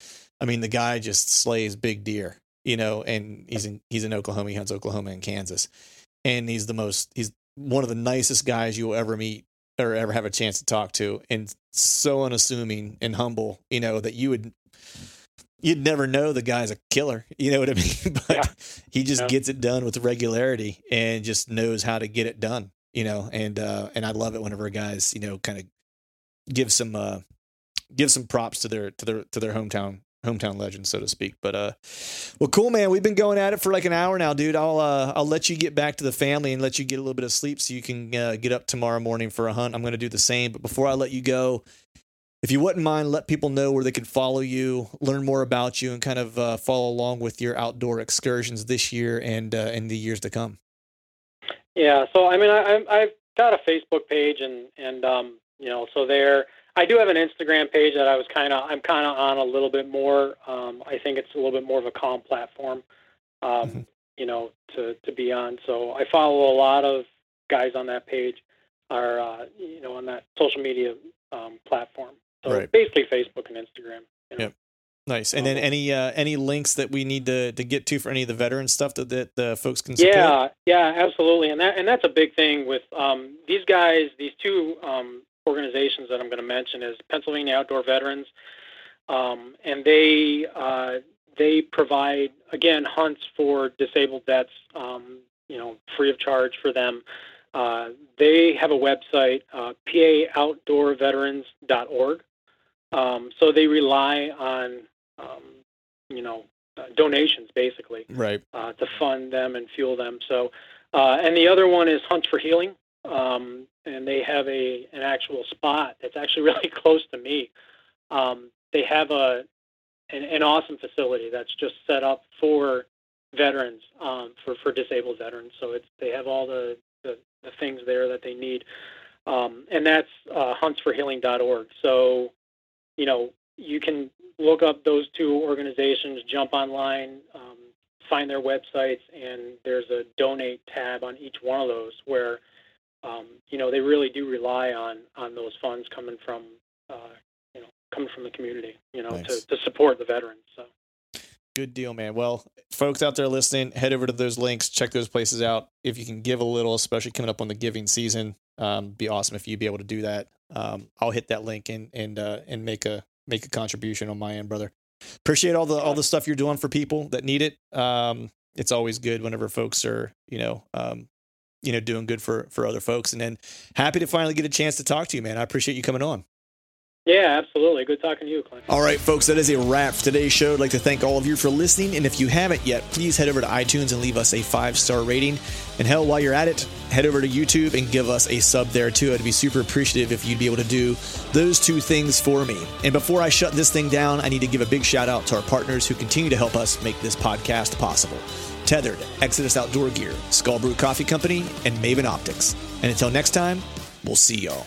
[SPEAKER 2] I mean, the guy just slays big deer. You know, and he's in he's in Oklahoma. He hunts Oklahoma and Kansas, and he's the most he's one of the nicest guys you'll ever meet or ever have a chance to talk to, and so unassuming and humble. You know that you would you'd never know the guy's a killer. You know what I mean? but
[SPEAKER 3] Yeah.
[SPEAKER 2] he just
[SPEAKER 3] Yeah.
[SPEAKER 2] gets it done with regularity and just knows how to get it done. You know, and uh, and I love it whenever guys you know kind of give some uh, give some props to their to their to their hometown hometown legend, so to speak. But uh, well, cool, man. We've been going at it for like an hour now, dude. I'll uh, I'll let you get back to the family and let you get a little bit of sleep so you can uh, get up tomorrow morning for a hunt. I'm going to do the same. But before I let you go, if you wouldn't mind, let people know where they can follow you, learn more about you, and kind of uh, follow along with your outdoor excursions this year and uh, in the years to come.
[SPEAKER 3] Yeah, so I mean, I, I've got a Facebook page, and and um, you know, so there, I do have an Instagram page that I was kind of, I'm kind of on a little bit more. Um, I think it's a little bit more of a calm platform, um,
[SPEAKER 2] Mhm.
[SPEAKER 3] you know, to to be on. So I follow a lot of guys on that page, or uh, you know, on that social media um, platform. So
[SPEAKER 2] Right.
[SPEAKER 3] basically, Facebook and Instagram. you know.
[SPEAKER 2] Yep. Nice. And then any uh, any links that we need to to get to for any of the veteran stuff that that uh, folks can support.
[SPEAKER 3] Yeah, yeah, absolutely, and that and that's a big thing with um, these guys. These two um, organizations that I'm going to mention is Pennsylvania Outdoor Veterans, um, and they uh, they provide again hunts for disabled vets, um, you know, free of charge for them. Uh, they have a website, uh, paoutdoorveterans.org. Um, so they rely on, um, you know, uh, donations basically
[SPEAKER 2] Right.
[SPEAKER 3] uh, to fund them and fuel them. So, uh, and the other one is Hunt for Healing, um, and they have a an actual spot that's actually really close to me. Um, they have a an, an awesome facility that's just set up for veterans, um, for for disabled veterans. So it's they have all the the, the things there that they need, um, and that's uh, huntsforhealing.org. So, you know, you can look up those two organizations, jump online, um, find their websites, and there's a donate tab on each one of those where, um, you know, they really do rely on on those funds coming from, uh, you know, coming from the community, you know,
[SPEAKER 2] Nice.
[SPEAKER 3] to, to support the veterans. So.
[SPEAKER 2] Good deal, man. Well, folks out there listening, head over to those links, check those places out. If you can give a little, especially coming up on the giving season, um, be awesome if you'd be able to do that. Um, I'll hit that link and and uh, and make a make a contribution on my end, brother. Appreciate all the all the stuff you're doing for people that need it. Um, it's always good whenever folks are you know um, you know, doing good for for other folks. And then happy to finally get a chance to talk to you, man. I appreciate you coming on.
[SPEAKER 3] Yeah, absolutely. Good talking to you, Clint.
[SPEAKER 2] All right, folks, that is a wrap for today's show. I'd like to thank all of you for listening. And if you haven't yet, please head over to iTunes and leave us a five star rating. And hell, while you're at it, head over to YouTube and give us a sub there too. I'd be super appreciative if you'd be able to do those two things for me. And before I shut this thing down, I need to give a big shout out to our partners who continue to help us make this podcast possible. Tethered, Exodus Outdoor Gear, Skull Brew Coffee Company, and Maven Optics. And until next time, we'll see y'all.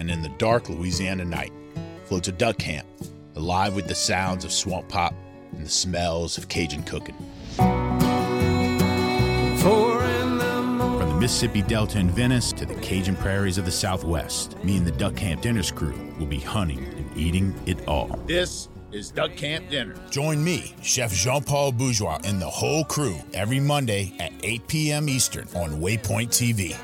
[SPEAKER 5] and in the dark Louisiana night floats a duck camp, alive with the sounds of swamp pop and the smells of Cajun cooking. From the Mississippi Delta in Venice to the Cajun prairies of the Southwest, me and the Duck Camp Dinners crew will be hunting and eating it all. This is Duck Camp Dinner. Join me, Chef Jean Paul Bourgeois, and the whole crew every Monday at 8 p.m. Eastern on Waypoint TV.